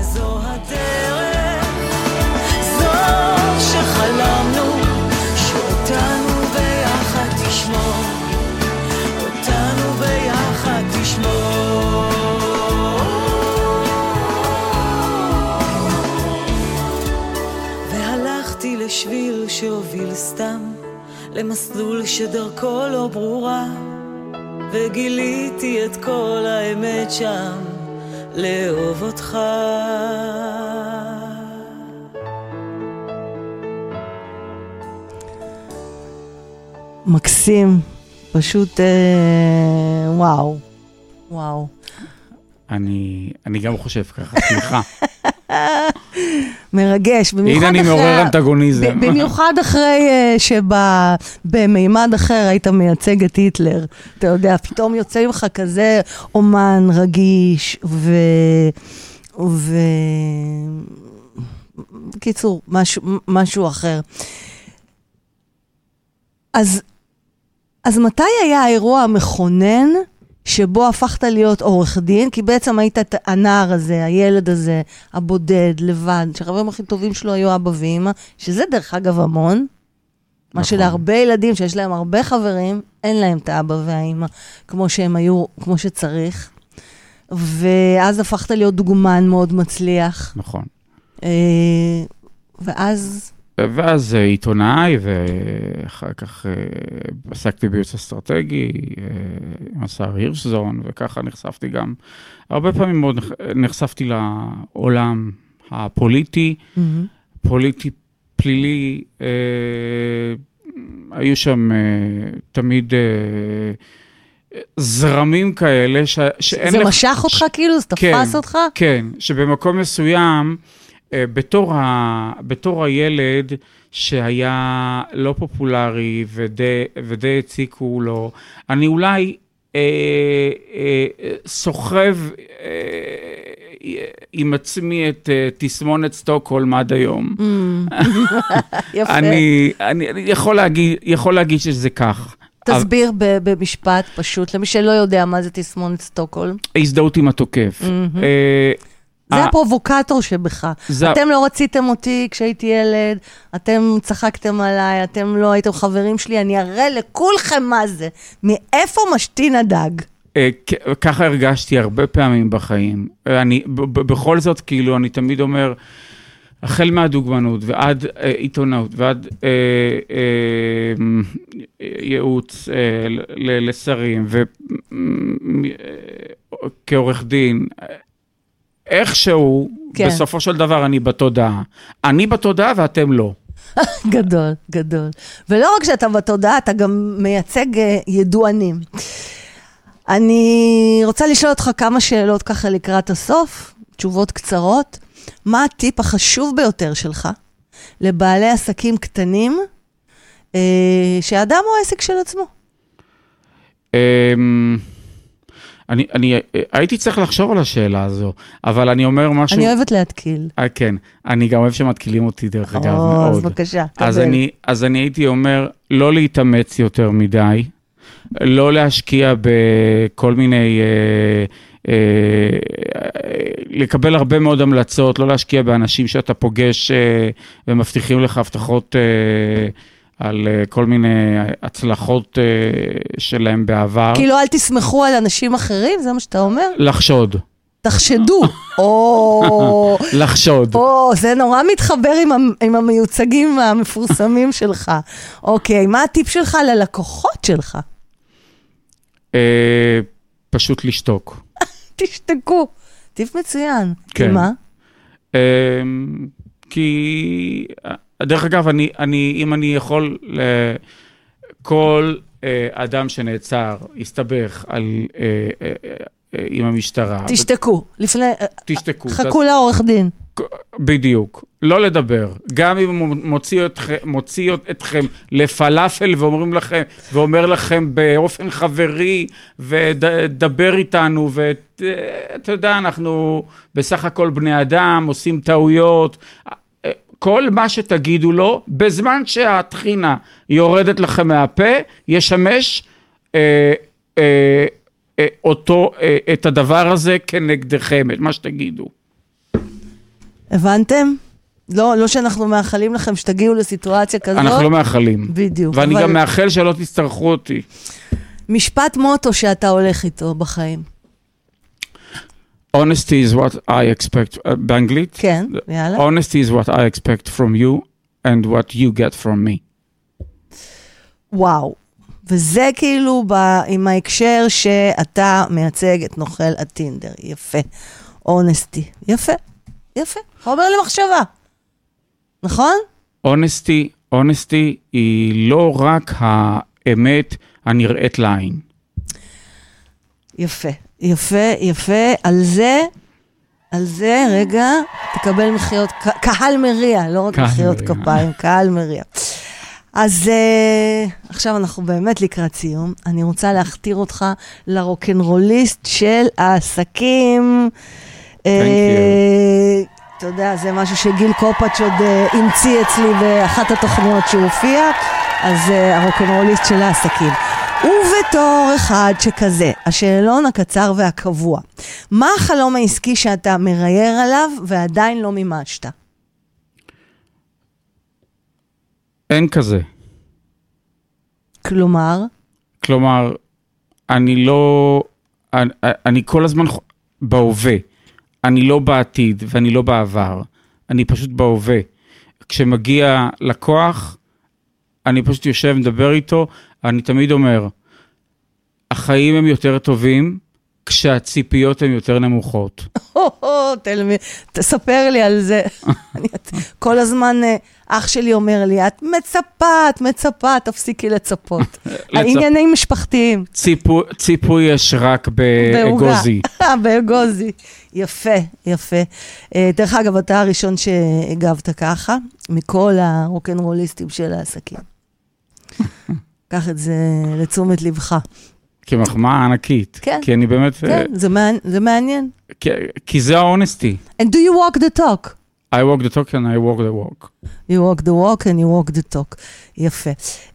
זו הדרך, זו שחלמנו, שאותנו ביחד תשמור, אותנו שהוביל סתם, למסלול שדרכו לא ברורה. וגיליתי את כל האמת שם, לאהוב אותך. מקסים, פשוט אה, וואו, וואו. אני, אני גם חושב ככה, סליחה. [LAUGHS] מרגש, במיוחד הנה אני אחרי... מעורר אנטגוניזם. במיוחד אחרי שבמימד אחר היית מייצג את היטלר. אתה יודע, פתאום יוצא ממך כזה אומן רגיש, ו... ו... בקיצור, משהו, משהו אחר. אז, אז מתי היה האירוע המכונן שבו הפכת להיות עורך דין? כי בעצם היית את הנער הזה, הילד הזה, הבודד, לבד, שהחברים הכי טובים שלו היו אבא ואימא, שזה דרך אגב המון. מה נכון. שלהרבה ילדים שיש להם הרבה חברים, אין להם את האבא והאימא כמו שהם היו, כמו שצריך. ואז הפכת להיות דוגמן מאוד מצליח. נכון. אה, ואז, ואז אה, עיתונאי, ואחר כך אה, עסקתי בייעוץ אסטרטגי אה, עם השר הירשזון, וככה נחשפתי גם, הרבה פעמים מאוד נח- נחשפתי לעולם הפוליטי, מהמם. פוליטי פלילי, אה, היו שם אה, תמיד אה, זרמים כאלה, ש, שאין זה לך... משך אותך כאילו? זה כן. תפס אותך? כן, שבמקום מסוים, בתור, ה, בתור הילד שהיה לא פופולרי ודי, ודי הציקו לו, אני אולי אה, אה, אה, סוחב אה, עם עצמי את אה, תסמונת סטוקהולם עד היום. Mm. [LAUGHS] יפה. אני, אני, אני יכול, להגיד, יכול להגיד שזה כך. תסביר ב- במשפט פשוט, למי שלא יודע מה זה תסמונת סטוקהולם. הזדהות עם התוקף. זה אה. הפרובוקטור שבך. זה- אתם לא רציתם אותי כשהייתי ילד, אתם צחקתם עליי, אתם לא הייתם חברים שלי, אני אראה לכולכם מה זה. מאיפה משתין הדג? אה, ככה הרגשתי הרבה פעמים בחיים. אני, בכל זאת, כאילו, אני תמיד אומר, החל מהדוגמנות ועד אה, עיתונאות ועד אה, אה, ייעוץ אה, לשרים וכעורך דין, אה, איכשהו, כן. בסופו של דבר אני בתודעה. אני בתודעה ואתם לא. [LAUGHS] גדול, גדול. ולא רק שאתה בתודעה, אתה גם מייצג אה, ידוענים. אני רוצה לשאול אותך כמה שאלות ככה לקראת הסוף, תשובות קצרות. מה הטיפ החשוב ביותר שלך לבעלי עסקים קטנים, אה, שהאדם הוא העסק של עצמו? אני, אני הייתי צריך לחשוב על השאלה הזו, אבל אני אומר משהו... אני אוהבת להתקיל. אה, כן, אני גם אוהב שמתקילים אותי דרך אגב, או, מאוד. אז בבקשה, אז קבל. אני, אז אני הייתי אומר, לא להתאמץ יותר מדי, לא להשקיע בכל מיני... אה, אה, לקבל הרבה מאוד המלצות, לא להשקיע באנשים שאתה פוגש אה, ומבטיחים לך הבטחות אה, על אה, כל מיני הצלחות אה, שלהם בעבר. כאילו, אל תסמכו על אנשים אחרים, זה מה שאתה אומר? לחשוד, תחשדו. [LAUGHS] או... לחשוד. או, זה נורא מתחבר עם, עם המיוצגים המפורסמים [LAUGHS] שלך. אוקיי, מה הטיפ שלך ללקוחות שלך? אה, פשוט לשתוק. [LAUGHS] תשתקו. טיפ מצוין. כן. כי מה? אמ, כי, דרך אגב, אני, אני, אם אני יכול, כל אה, אדם שנעצר, הסתבך על, אה, אה, עם המשטרה. תשתקו. לפני... תשתקו. חכו לעורך דין. בדיוק, לא לדבר. גם אם הוא מוציא אתכם, מוציא אתכם לפלאפל ואומרים לכם, ואומר לכם באופן חברי, ודבר איתנו, ואתה יודע, אנחנו בסך הכל בני אדם, עושים טעויות. כל מה שתגידו לו, בזמן שהטחינה יורדת לכם מהפה, ישמש אה, אה, אה, אותו, אה, את הדבר הזה כנגדכם, את מה שתגידו. הבנתם? לא, לא שאנחנו מאחלים לכם שתגיעו לסיטואציה כזאת. אנחנו לא מאחלים. בדיוק. ואני אבל גם מאחל שלא תצטרכו אותי. משפט מוטו שאתה הולך איתו בחיים. Honesty is what I expect, uh, באנגלית? כן, יאללה. honesty is what I expect from you and what you get from me. וואו. וזה כאילו ב, עם ההקשר שאתה מייצג את נוכל הטינדר. יפה. אונסטי. יפה. יפה. חומר למחשבה. נכון? honesty, honesty היא לא רק האמת הנראית לעין. יפה. יפה, יפה. על זה, על זה, רגע, תקבל מחיאות, קהל מריע, לא רק מחיאות. כפיים, קהל מריע. אז uh, עכשיו אנחנו באמת לקראת סיום. אני רוצה להכתיר אותך לרוקנרוליסט של העסקים. אה, אתה יודע, זה משהו שגיל קופאץ' עוד uh, המציא אצלי באחת התוכניות שהוא הופיע, אז uh, הרוקנרוליסט של העסקים. ובתור אחד שכזה, השאלון הקצר והקבוע, מה החלום העסקי שאתה מרייר עליו ועדיין לא מימשת? אין כזה. כלומר, כלומר, אני לא... אני, אני כל הזמן בהווה. אני לא בעתיד ואני לא בעבר. אני פשוט בהווה. כשמגיע לקוח, אני פשוט יושב, מדבר איתו, אני תמיד אומר, החיים הם יותר טובים כשהציפיות הן יותר נמוכות. [LAUGHS] תספר לי על זה. [LAUGHS] כל הזמן אה, אח שלי אומר לי, את מצפה, את מצפה, תפסיקי לצפות. [LAUGHS] העניינים משפחתיים. ציפו, ציפוי יש רק באגוזי. באגוזי. יפה, יפה. אה, דרך אגב, אתה הראשון שהגבת ככה, מכל הרוקנרוליסטים של העסקים. קח את זה לתשומת לבך. כמחמאה ענקית. כן. כי אני באמת... כן, זה מעניין- זה מעניין. כי, כי זה ההונסטי. And do you walk the talk? I walk the talk and I walk the walk. You walk the walk and you walk the talk. יפה.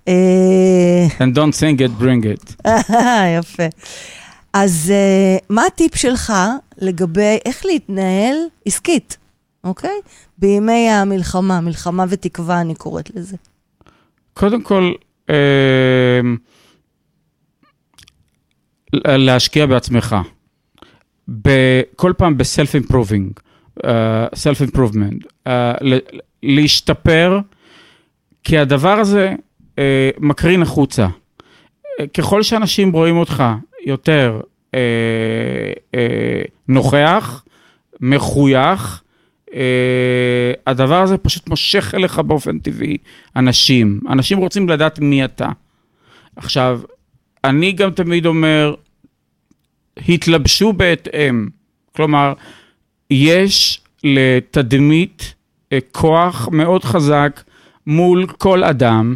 אה, And don't think it, bring it. [LAUGHS] יפה. אז uh, מה הטיפ שלך לגבי איך להתנהל עסקית, אוקיי? בימי המלחמה, מלחמה ותקווה אני קוראת לזה. קודם כל, אה, להשקיע בעצמך. כל פעם ב self improving, self improvement, להשתפר, כי הדבר הזה אה, מקרין החוצה. אה, ככל שאנשים רואים אותך יותר אה, אה, נוכח, מחוייך, uh, הדבר הזה פשוט מושך אליך באופן טבעי אנשים. אנשים רוצים לדעת מי אתה. עכשיו, אני גם תמיד אומר, התלבשו בהתאם. כלומר, יש לתדמית אה, כוח מאוד חזק מול כל אדם.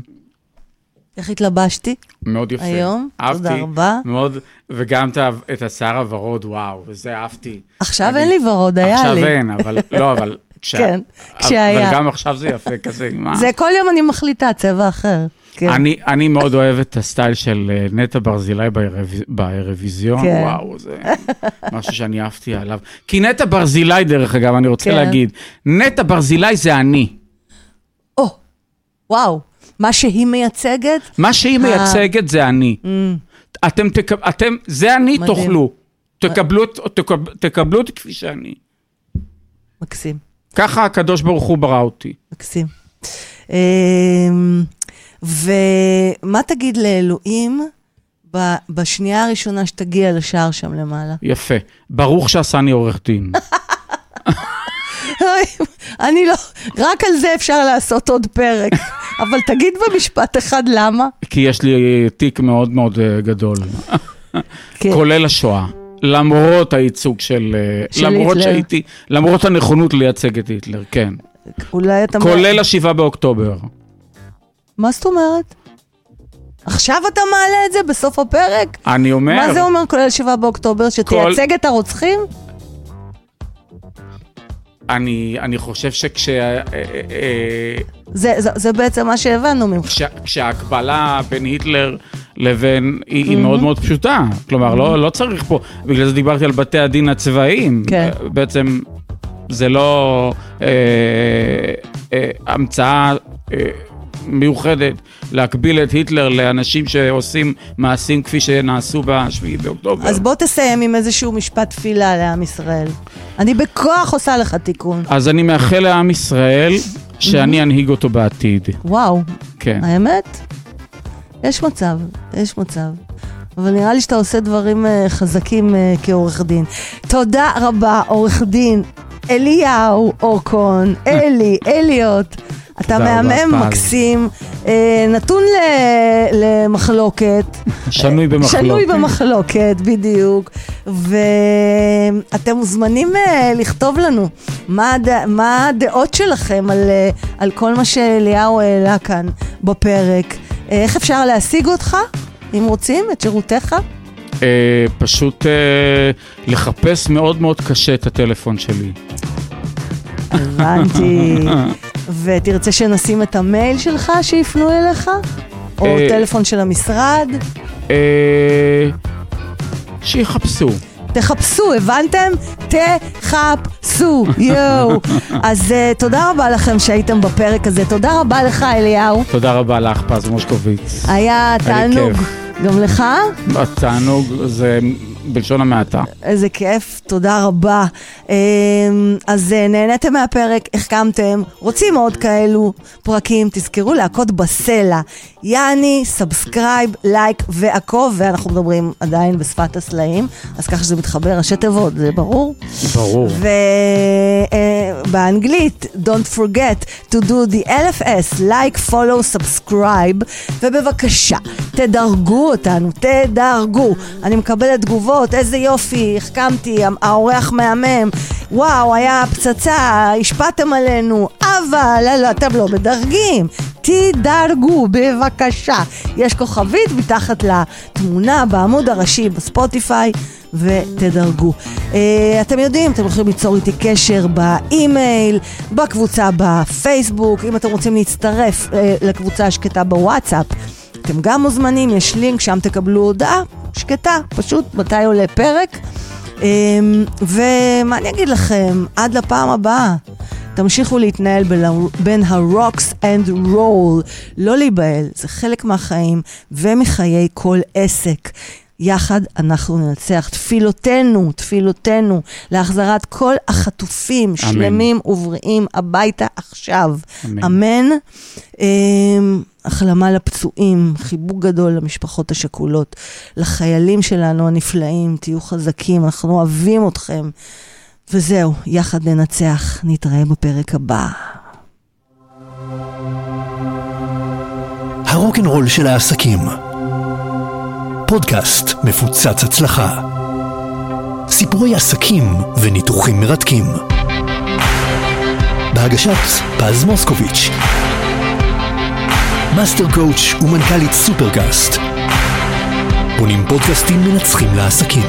איך התלבשתי? מאוד יפה. היום? אהבתי, תודה רבה. מאוד, וגם את, השיער הוורוד, וואו, וזה אהבתי. עכשיו אני, אין לי ורוד, היה עכשיו לי. עכשיו אין, אבל לא, אבל... [LAUGHS] כשה, כן, כשהיה. אבל גם עכשיו זה יפה כזה, מה? זה כל יום אני מחליטה צבע אחר. כן. אני, אני מאוד אוהב את הסטייל של אה, נטע ברזילי באירוויז... באירוויזיון, כן. וואו, זה משהו שאני אהבתי עליו. כי נטע ברזילי, דרך אגב, אני רוצה כן. להגיד, נטע ברזילי זה אני. או, וואו, מה שהיא מייצגת? מה שהיא ה- מייצגת זה אני. Mm, אתם, תק... אתם, זה אני, מדהים. תאכלו. תקבלו, תקב... תקבלו אותי כפי שאני. מקסים, ככה הקדוש ברוך הוא ברא אותי. מקסים. אמ, ומה תגיד לאלוהים בשנייה הראשונה שתגיע לשער שם למעלה? יפה. ברוך שעשני עורך דין. [LAUGHS] אני לא, רק על זה אפשר לעשות עוד פרק. [LAUGHS] אבל תגיד במשפט אחד למה. כי יש לי תיק מאוד מאוד אה, גדול. [LAUGHS] כן. כולל השואה. למרות הייצוג של... אה, של למרות היטלר. שהייתי... למרות הנכונות לייצג את היטלר, כן. אולי אתה... כולל השבעה באוקטובר. מה זאת אומרת? עכשיו אתה מעלה את זה בסוף הפרק? אני אומר... מה זה אומר כולל 7 באוקטובר? שתייצג את הרוצחים? אני, אני חושב שכש... אה, אה, אה, זה, זה, זה בעצם מה שהבנו ממך. כש, כשההקבלה בין היטלר לבין... היא, היא מאוד מאוד פשוטה. כלומר, לא, לא צריך פה... בגלל זה דיברתי על בתי הדין הצבאיים. כן. בעצם זה לא אה, אה, המצאה... אה, מיוחדת להקביל את היטלר לאנשים שעושים מעשים כפי שנעשו ב-7 באוקטובר. אז בוא תסיים עם איזשהו משפט תפילה לעם ישראל. אני בכוח עושה לך תיקון. אז אני מאחל לעם ישראל שאני אנהיג אותו בעתיד. וואו, כן. האמת? יש מצב, יש מצב. אבל נראה לי שאתה עושה דברים אה, חזקים אה, כעורך דין. תודה רבה, עורך דין אליהו אורקון, אלי, אליוט. אתה מהמם. מקסים, אה, נתון ל- למחלוקת. שנוי במחלוקת. שנוי במחלוקת, בדיוק. ואתם מוזמנים אה, לכתוב לנו מה, הד... מה הדעות שלכם על, אה, על כל מה שאליהו העלה כאן בפרק. אה, איך אפשר להשיג אותך, אם רוצים, את שירותיך? אה, פשוט אה, לחפש מאוד מאוד קשה את הטלפון שלי. הבנתי. [LAUGHS] ותרצה שנשים את המייל שלך, שיפנו אליך? או אה, טלפון של המשרד? אה, שיחפשו. תחפשו, הבנתם? תחפשו, יואו. [LAUGHS] אז uh, תודה רבה לכם שהייתם בפרק הזה. תודה רבה לך, אליהו. תודה רבה לך, פז מושקוביץ. היה תענוג. גם לך? התענוג זה בלשון המעטה. איזה כיף, תודה רבה. אמ, אז אה, נהניתם מהפרק, החכמתם, רוצים עוד כאלו פרקים, תזכרו להכות בסלע. יעני, subscribe, like ועקוב, ואנחנו מדברים עדיין בשפת הסלעים, אז ככה שזה מתחבר, ראשי תיבות, זה ברור? ברור. ובאנגלית, Don't forget to do the LFS, like, follow, subscribe, ובבקשה, תדרגו אותנו, תדרגו. אני מקבלת תגובות, איזה יופי, החכמתי, האורח מהמם, וואו, היה פצצה, השפעתם עלינו, אבל לא, אתם לא מדרגים. תדרגו, בבקשה. יש כוכבית מתחת לתמונה בעמוד הראשי בספוטיפיי. ותדרגו. Uh, אתם יודעים, אתם יכולים ליצור איתי קשר באימייל, בקבוצה בפייסבוק, אם אתם רוצים להצטרף uh, לקבוצה השקטה בוואטסאפ, אתם גם מוזמנים, יש לינק, שם תקבלו הודעה שקטה, פשוט מתי עולה פרק. אמ, ומה אני אגיד לכם, עד לפעם הבאה. תמשיכו להתנהל בין ה-rocks and roll, לא להיבהל, זה חלק מהחיים ומחיי כל עסק. יחד אנחנו ננצח. תפילותינו, תפילותינו, להחזרת כל החטופים, אמן. שלמים ובריאים, הביתה עכשיו. אמן. אמן. אמ, החלמה לפצועים, חיבוק גדול למשפחות השכולות, לחיילים שלנו הנפלאים, תהיו חזקים, אנחנו אוהבים אתכם. וזהו, יחד ננצח. נתראה בפרק הבא. הרוקנרול של העסקים פודקאסט מפוצץ הצלחה. סיפורי עסקים וניתוחים מרתקים. בהגשת פז מוסקוביץ'. Master coach ומנכ"לית Superguest. בונים פודקאסטים מנצחים לעסקים.